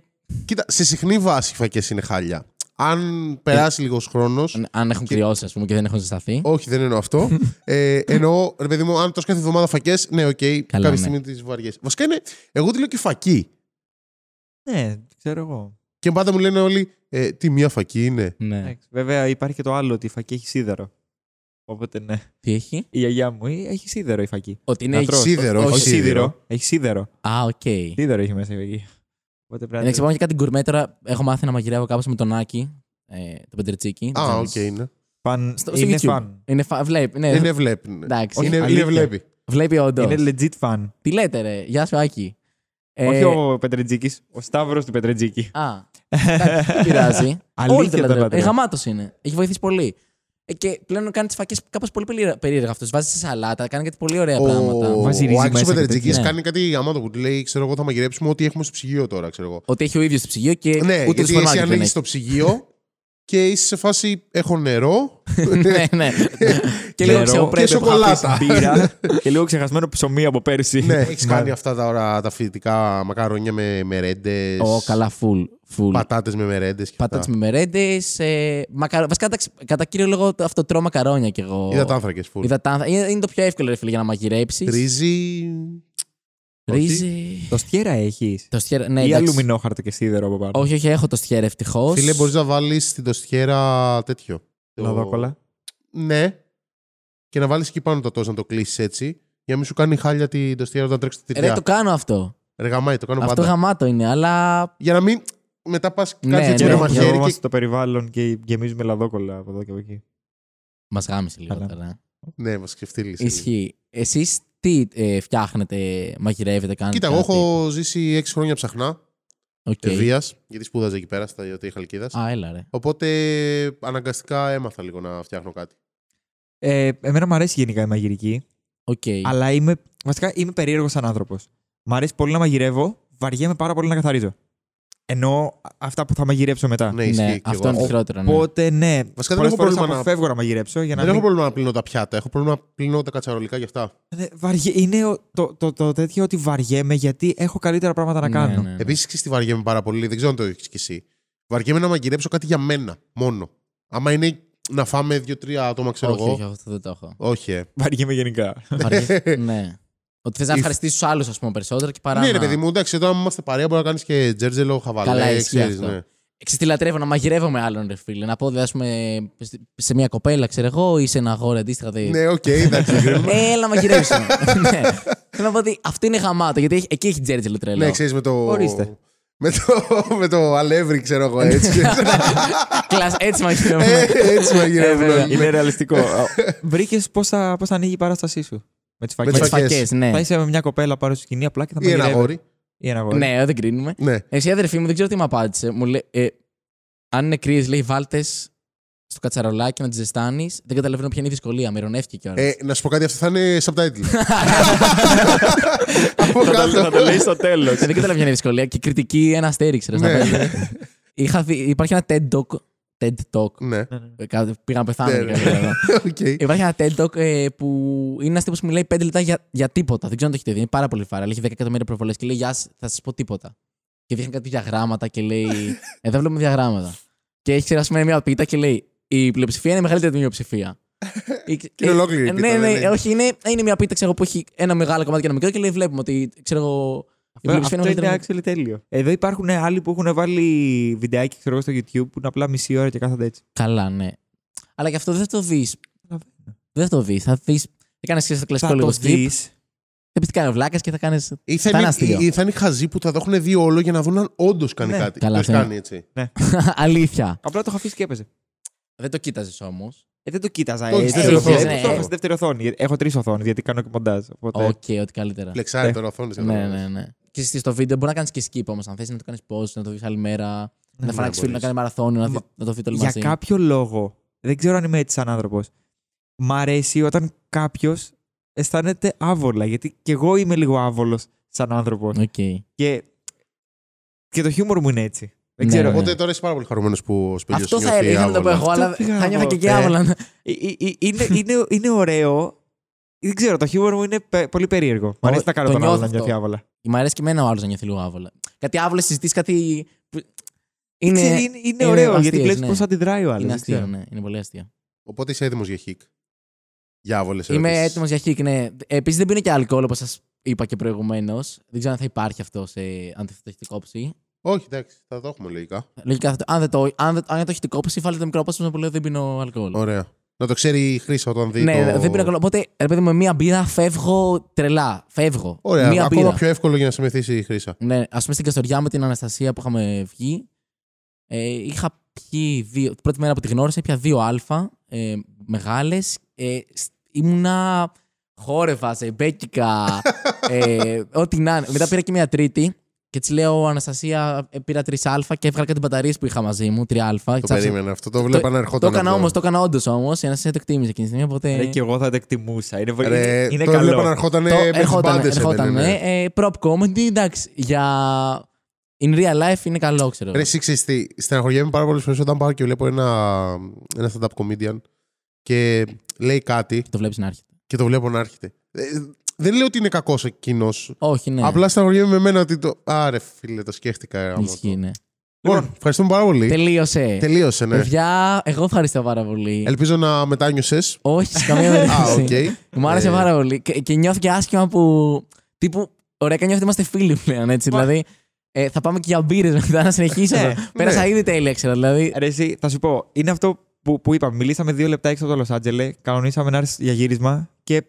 Κοίτα, σε συχνή βάση οι φακές είναι χάλια. Αν περάσει λίγος χρόνος. αν έχουν κρυώσει, ας πούμε, και δεν έχουν ζεσταθεί. Όχι, δεν εννοώ αυτό. ε, εννοώ, ρε παιδί μου, αν τόσο κάθε εβδομάδα φακές, ναι, οκ, κάποια ναι. στιγμή τις βαριέσαι. Βασικά είναι, εγώ τη λέω και φακή. Ναι, ξέρω εγώ. Και πάντα μου λένε όλοι, ε, τι μία φακή είναι. Ναι. Εντάξει, Βέβαια υπάρχει και το άλλο ότι η φακή έχει σίδερο. Οπότε ναι. Τι έχει; Η γιαγιά μου έχει σίδερο η φακή. Ότι είναι. Να τρως. Σίδερο, Όχι όχι σίδερο. σίδερο. Έχει σίδερο. Α, οκ. Σίδερο έχει μέσα η φακή. Οπότε πρέπει Εντάξει, πάμε και κάτι γκουρμέ τώρα. Έχω μάθει να μαγειρεύω κάπως με τον Άκη. Ε, τον Πετρετζίκη. Α, Δεν οκ, ξέρω. είναι. Φαν... Στο- στο είναι YouTube. fan. Είναι fa... Βλέπει. Ναι. Είναι βλέπει. ναι. Εντάξει. Είναι, είναι αλήθεια. βλέπει. Βλέπει όντως. Είναι legit fan. Τι λέτε, ρε; Γεια σου, Άκη. Ε, Όχι ο Πετρετζίκη, ο Σταύρος του Πετρετζίκη. Α, εντάξει, δεν πειράζει. [LAUGHS] Αλήθεια Όλοι το το λατρεύουν. λατρεύω. Ε, γαμάτος είναι. Έχει βοηθήσει πολύ. Ε, και πλέον κάνει τις φακές κάπως πολύ περίεργα- περίεργα αυτός. Βάζει σε σαλάτα, κάνει κάτι πολύ ωραία πράγματα. Ο, Βάζει ο ρύζι Άκης ο μέσα και Πετρετζίκης τέτοια. κάνει κάτι γαμάτο που του λέει, ξέρω εγώ, θα μαγειρέψουμε ό,τι έχουμε στο ψυγείο τώρα, ξέρω εγώ. Ότι έχει ο ίδιος το ψυγείο και ναι, ούτε το γιατί σούπερ εσύ μάρκετ δεν ανοίγει έχει. το ψυγείο και είσαι σε φάση, έχω νερό. [LAUGHS] ναι, ναι. και λίγο Νερό ξεοπρέπεια και που είχα πει. σοκολάτα. Μπύρα [LAUGHS] και λίγο ξεχασμένο ψωμί από πέρσι. ναι, έχεις κάνει αυτά τα, ώρα, τα φοιτητικά μακαρόνια με μερέντες. Ω, καλά, full. full. Πατάτες με μερέντες. Πατάτες με μερέντες. Ε, μακαρο... Βασικά, εντάξει, κατά κύριο λόγο αυτό τρώω μακαρόνια κι εγώ. Υδατάνθρακε. Φουλ. Υδατάνθρα- Είναι, είναι το πιο εύκολο ρε φίλε για να μαγειρέψεις. Ρύζι. Ρύζι. Το στιέρα έχεις. Το στιέρα. Ναι, Ή εντάξει. αλουμινόχαρτο και σίδερο από πάνω. Όχι, όχι, έχω το στιέρα ευτυχώς. Φίλε, μπορείς να βάλεις στην τοστιέρα τέτοιο. Το- Λαδόκολα. Ναι. Και να βάλεις εκεί πάνω το τόσο να το κλείσεις έτσι. Για να μην σου κάνει χάλια την τοστιέρα όταν τρέξεις τη Ρε, τυριά. το κάνω αυτό. Ρε γαμάει, το κάνω Αυτό πάντα. γαμάτο είναι, αλλά. Για να μην μετά πας Ναι, κάτι έτσι ναι, με ναι, ένα Και μαχαίρι. είμαστε Και... στο περιβάλλον και γεμίζουμε λαδόκολα από εδώ και από εκεί. Μας γάμησε λίγο Καλά. τώρα. Ναι, μας ξεφτύλισε. Ισχύει. Εσείς τι ε, φτιάχνετε, μαγειρεύετε, κάνετε. Κοίτα, εγώ κάτι; έχω ζήσει 6 χρόνια Ψαχνά. Οκ. Εύβοια, γιατί σπούδαζα εκεί πέρα στο ΤΕΙ Χαλκίδας. Α, έλα ρε. Οπότε αναγκαστικά έμαθα λίγο να φτιάχνω κάτι. Ε, εμένα μου αρέσει γενικά η μαγειρική, Οκ. αλλά είμαι, βασικά είμαι περίεργος σαν άνθρωπος. Μ' αρέσει πολύ να μαγειρεύω, βαριέμαι πάρα πολύ να καθαρίζω. Ενώ αυτά που θα μαγειρέψω μετά. Ναι, ισχύει. Ναι, και αυτό εγώ. είναι το χειρότερο. Ναι. Οπότε ναι, Βασικά δεν πολλές έχω φορές πρόβλημα να- αποφεύγω να μαγειρέψω για να Δεν μην... έχω πρόβλημα να πλύνω τα πιάτα. Έχω πρόβλημα να πλύνω τα κατσαρολικά και αυτά. Ναι, βαριέ... Είναι ο- το, το, το, τέτοιο ότι βαριέμαι γιατί έχω καλύτερα πράγματα να Ναι, κάνω. ναι, ναι. Επίσης, ξέρει τι βαριέμαι πάρα πολύ. Δεν ξέρω αν το έχεις κι εσύ. Βαριέμαι να μαγειρέψω κάτι για μένα μόνο. Άμα είναι να φάμε δύο-τρία άτομα, ξέρω όχι, εγώ. όχι, αυτό δεν το έχω. Όχι, ε. Βαριέμαι γενικά. Βαριέ- [LAUGHS] ναι. Ότι θες να Η- ευχαριστήσεις τους άλλους, ας πούμε, περισσότερο και παρά. Ναι, να... ρε παιδί μου, εντάξει, εδώ άμα είμαστε παρέα μπορεί να κάνεις και τζέρτζελο, Καλά, χαβαλέ, ισχύει ξέρεις. αυτό. Ναι. Ξέρεις τι λατρεύω, να μαγειρεύω με άλλον, ρε φίλε. Να πω, δηλαδή, ας πούμε, σε μια κοπέλα, ξέρω εγώ, ή σε ένα αγόρι αντίστοιχα. δε- ναι, οκ, εντάξει, δεν κρίνουμε. [LAUGHS] Ε, έλα να μαγειρέψουμε. [LAUGHS] ναι. Θέλω να πω ότι αυτό είναι γαμάτο, γιατί έχει- εκεί έχει τζέρτζελο τρελό. ναι, ξέρεις με το. Ορίστε. [LAUGHS] Με το, με το αλεύρι, ξέρω εγώ, έτσι. Κλασ, έτσι μαγειρεύουμε. Ε, έτσι Ε, μαγειρεύουν βέβαια. όλοι. Είναι ρεαλιστικό. Βρήκες πώ θα, πώς θα ανοίγει η παράστασή σου; Με τις Με με φακέ. τις φακές. φακές, ναι. Θα είσαι με μια κοπέλα πάρω στη σκηνή απλά και θα Ή ένα μαγειρεύει. αγόρι. Ή ένα αγόρι. Ναι, δεν κρίνουμε. Ναι. Εσύ η αδερφή μου δεν ξέρω τι μου απάντησε. Μου λέει, ε, αν είναι κρύε, λέει, βάλτες στο κατσαρολάκι να τις ζεστάνεις. Δεν καταλαβαίνω ποια είναι η δυσκολία. Με ειρωνεύτηκε κιόλας. Ε, να σου πω κάτι, αυτό θα είναι subtitle. [LAUGHS] Από Θα το, θα κάτω. το λέει στο τέλος. Ε, δεν καταλαβαίνω ποια είναι η δυσκολία. Και κριτική ένα αστέρι, ξέρω. στα Ναι, πέντε. ναι. Είχα δει, υπάρχει ένα TED Talk. TED Talk. Ναι, Ε, κα- Πήγα να πεθάνω. Ναι, και ναι. κάτι τέτοιο. [LAUGHS] οκ. Υπάρχει ένα TED Talk ε, που είναι ένας τύπος που μιλάει 5 λεπτά για, για τίποτα. Δεν ξέρω αν το έχετε δει. Είναι πάρα πολύ φάρα. Έχει 10 εκατομμύρια προβολές και λέει Γεια σας, θα σας πω τίποτα. Και δείχνει κάτι διαγράμματα και λέει [LAUGHS] Εδώ βλέπουμε διαγράμματα. Και έχει σχεδιασμένη μια πίτα και λέει Η πλειοψηφία είναι μεγαλύτερη από την μειοψηφία. Η- [LAUGHS] Είναι ολόκληρη η ε, πίτα, Ναι, δεν ναι, είναι. όχι, είναι, είναι μια πίτα ξέρω, που έχει ένα μεγάλο κομμάτι και ένα μικρό και λέει Βλέπουμε ότι ξέρω εγώ. Η πλειοψηφία Αυτό είναι είναι μεγαλύτερη. actually τέλειο. Εδώ υπάρχουν άλλοι που έχουν βάλει βιντεάκι ξέρω, εγώ, στο YouTube που είναι απλά μισή ώρα και κάθονται έτσι. Καλά, ναι. Αλλά και αυτό δεν θα το δει. Δεν θα το δει. Θα δει Θα κάνει και στο κλασικό Θα λίγο το skip. δεις. Θα πει τι κάνει ο βλάκας και θα κάνει. Ή θα, Θα είναι είναι, αστείο. ή θα είναι οι χαζοί που θα το έχουν δει όλο για να δουν αν όντως κάνει Ναι. κάτι. Καλά, το αυτό κάνει έτσι. Αλήθεια. Απλά το είχα αφήσει και έπαιζε. Δεν το κοίταζε όμως. Ε, δεν το κοίταζα. Το ε, έχεις το δεύτερη έχω- οθόνη. ε, Το έχω στη δεύτερη οθόνη. Έχω τρεις οθόνες γιατί κάνω και μοντάζ. Οπότε... Οκ, ό,τι καλύτερα. Φλεξάρει Ναι. τώρα οθόνη. Ναι, ναι, ναι. Και στη- στο βίντεο μπορεί να κάνεις και skip όμως. Αν θες να το κάνεις pause, να το δεις άλλη μέρα. να ναι, φωνάξεις φίλο να μπορείς. κάνει μαραθώνιο, να, δει- Μα- να το δείτε όλοι Για μαζί. κάποιο λόγο, δεν ξέρω αν είμαι έτσι σαν άνθρωπος. Μ' αρέσει όταν κάποιος αισθάνεται άβολα. Γιατί και εγώ είμαι λίγο άβολος σαν άνθρωπος. Οκ. Και, και το χιούμορ μου είναι έτσι. Δεν Ναι, ξέρω. ναι. Οπότε τώρα είσαι πάρα πολύ χαρούμενος που ο Σπήλιος Αυτό θα νιώθει έλεγα να το πω άβολα. εγώ, αλλά Αυτό πήγα θα ένιωθα εγώ. και Ε, άβολα. Ε, ε, ε, είναι, είναι, είναι ωραίο. Δεν ξέρω, το χιούμορ μου είναι πε- πολύ περίεργο. Μ' αρέσει να κάνω το τον άλλο νιώθω να νιώθει αυτό. άβολα. Μ' αρέσει και εμένα ο άλλος να νιώθει λίγο άβολα. Κάτι άβολες συζητήσεις, κάτι. που- Είναι, Είναι, είναι, είναι είναι ωραίο αστείες, γιατί βλέπει ναι. πώς αντιδράει ο άλλο. είναι αστείο, ναι. Είναι πολύ αστείο. Οπότε είσαι έτοιμος για χικ; Για άβολες Είμαι έτοιμος για χικ, ναι. Επίσης δεν πίνω και αλκοόλ όπως σας είπα και προηγουμένως. Δεν ξέρω αν θα υπάρχει αυτό σε, αν το έχετε κόψει. Όχι, εντάξει, θα το έχουμε λογικά. Λογικά, θα το- αν, δεν το, αν, δεν, αν δεν το έχετε κόψει, βάλετε το μικρό απόσπασμα που λέω δεν πίνω αλκοόλ. Ωραία. Να το ξέρει η Χρήσα όταν δει. Ναι, το... δεν πίνω αλκοόλ. Οπότε, ρε παιδί μου, με μία μπύρα φεύγω τρελά. Φεύγω. Ωραία, μία ακόμα μπύρα. πιο εύκολο για να σε μεθύσει η Χρήσα. Ναι, ας πούμε στην Καστοριά με την Αναστασία που είχαμε βγει. Ε, είχα πιει δύο. Την πρώτη μέρα που τη γνώρισα, πια δύο αλφα ε, μεγάλες. Ε, σ- ήμουνα. Χόρευα, ζεμπέκικα. [LAUGHS] ε, ό,τι να είναι. Μετά πήρα και μια τρίτη. Και της λέω, Αναστασία, ε, πήρα τρεις αλφα και έβγαλα και τι μπαταρίες που είχα μαζί μου, τρία αλφα. Το περίμενα αυτό. Το βλέπα να Το ερχόταν. έκανα αυτό. όμως, το έκανα όντως όμως. Η Αναστασία το εκτίμησε εκείνη τη στιγμή. Οπότε. Ρε, και εγώ θα το εκτιμούσα. Είναι, Ρε, είναι, είναι το έβλεπα να καλό. ερχόταν Το με τις ερχόταν, μπάντες, ερχόταν, έβαινε, ναι. ε, prop comedy, εντάξει, για in real life είναι καλό, ξέρω. Ρε, εσύ ξέρεις τι, στεναχωριέμαι πάρα πολλές φορές όταν πάω και βλέπω ένα, ένα stand-up comedian και λέει κάτι Το βλέπεις να έρχεται. και το βλέπω να έρχεται. Ε, δεν λέω ότι είναι κακός εκείνο. Όχι, ναι. Απλά στεναχωριέμαι με εμένα ότι το. Άρε, φίλε, το σκέφτηκα. γάμο το. Ισχύει, ναι. Λοιπόν, ευχαριστούμε πάρα πολύ. Τελείωσε. Τελείωσε, ναι. Παιδιά, εγώ ευχαριστώ πάρα πολύ. Ελπίζω να μετάνιωσες. Όχι, σε καμία [LAUGHS] Α, περίπτωση. οκ. Μου άρεσε Ε, πάρα πολύ. Και, και νιώθω και άσχημα που. Τύπου, ωραία, και νιώθω ότι είμαστε φίλοι πλέον, έτσι. Μα- Δηλαδή, ε, θα πάμε και για μπύρες μετά να συνεχίσουμε. Ναι, [LAUGHS] Πέρασα ναι. ήδη τέλεια, ξέρω. Δηλαδή, Ρε, εσύ, θα σου πω, είναι αυτό που, που είπαμε. Μιλήσαμε δύο λεπτά έξω από το Λος Άντζελες, κανονίσαμε να έρθεις για γύρισμα και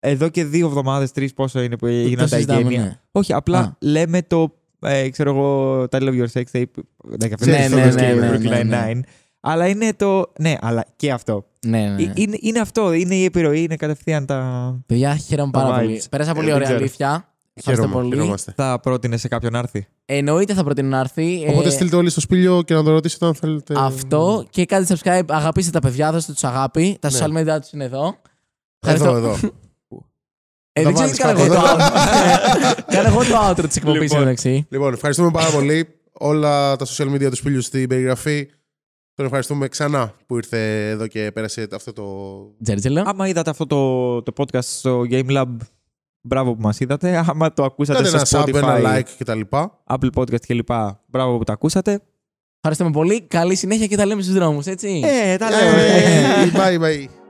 εδώ και δύο εβδομάδες, τρεις πόσο είναι που έγιναν το τα συζητάμε, εν γένει. ναι. Όχι, απλά Α. λέμε το, ε, ξέρω εγώ, title of your sex tape. Ναι, και Ναι, αυτό ναι, είναι ναι, και ναι, Brooklyn ναι, ναι. Nine-Nine. Αλλά είναι το. Ναι, αλλά και αυτό. Ναι, ναι, ναι. Ε, Είναι, είναι αυτό. Είναι η επιρροή, είναι κατευθείαν τα. Παιδιά, χαίρομαι Τα πάρα vibes. πολύ. Πέρασα Ε, πολύ δεν ωραία, ξέρω. αλήθεια. Ευχαριστώ Χαίρομαι, πολύ. χαιρόμαστε. Θα πρότεινε σε κάποιον να έρθει; Εννοείται θα προτείνω να έρθει. Οπότε Ε, στείλτε όλοι στο σπήλιο και να το ρωτήσετε αν θέλετε. Αυτό και κάντε subscribe. Αγαπήστε τα παιδιά, δώστε τους αγάπη. Τα Ναι. social media τους είναι εδώ. Εδώ, Ευχαριστώ. εδώ. [LAUGHS] Ε, Θα δεν ξέρω βάλεις τι κάνω εγώ κάπου το εδώ. outro. Κάνω εγώ το outro τη εκπομπή Λοιπόν. μεταξύ. Λοιπόν, ευχαριστούμε πάρα πολύ. Όλα τα social media του σπήλιου στην περιγραφή. Τον ευχαριστούμε ξανά που ήρθε εδώ και πέρασε αυτό το. Τζέρτζελο. Άμα είδατε αυτό το, το podcast στο Game Lab, μπράβο που μας είδατε. Άμα το ακούσατε Κάντε στο ένα sub, Spotify, ένα like κτλ. Apple Podcast κλπ. Μπράβο που το ακούσατε. Ευχαριστούμε πολύ. Καλή συνέχεια και τα λέμε στου δρόμου, έτσι. Ε, τα λέμε. Ε, Bye, bye.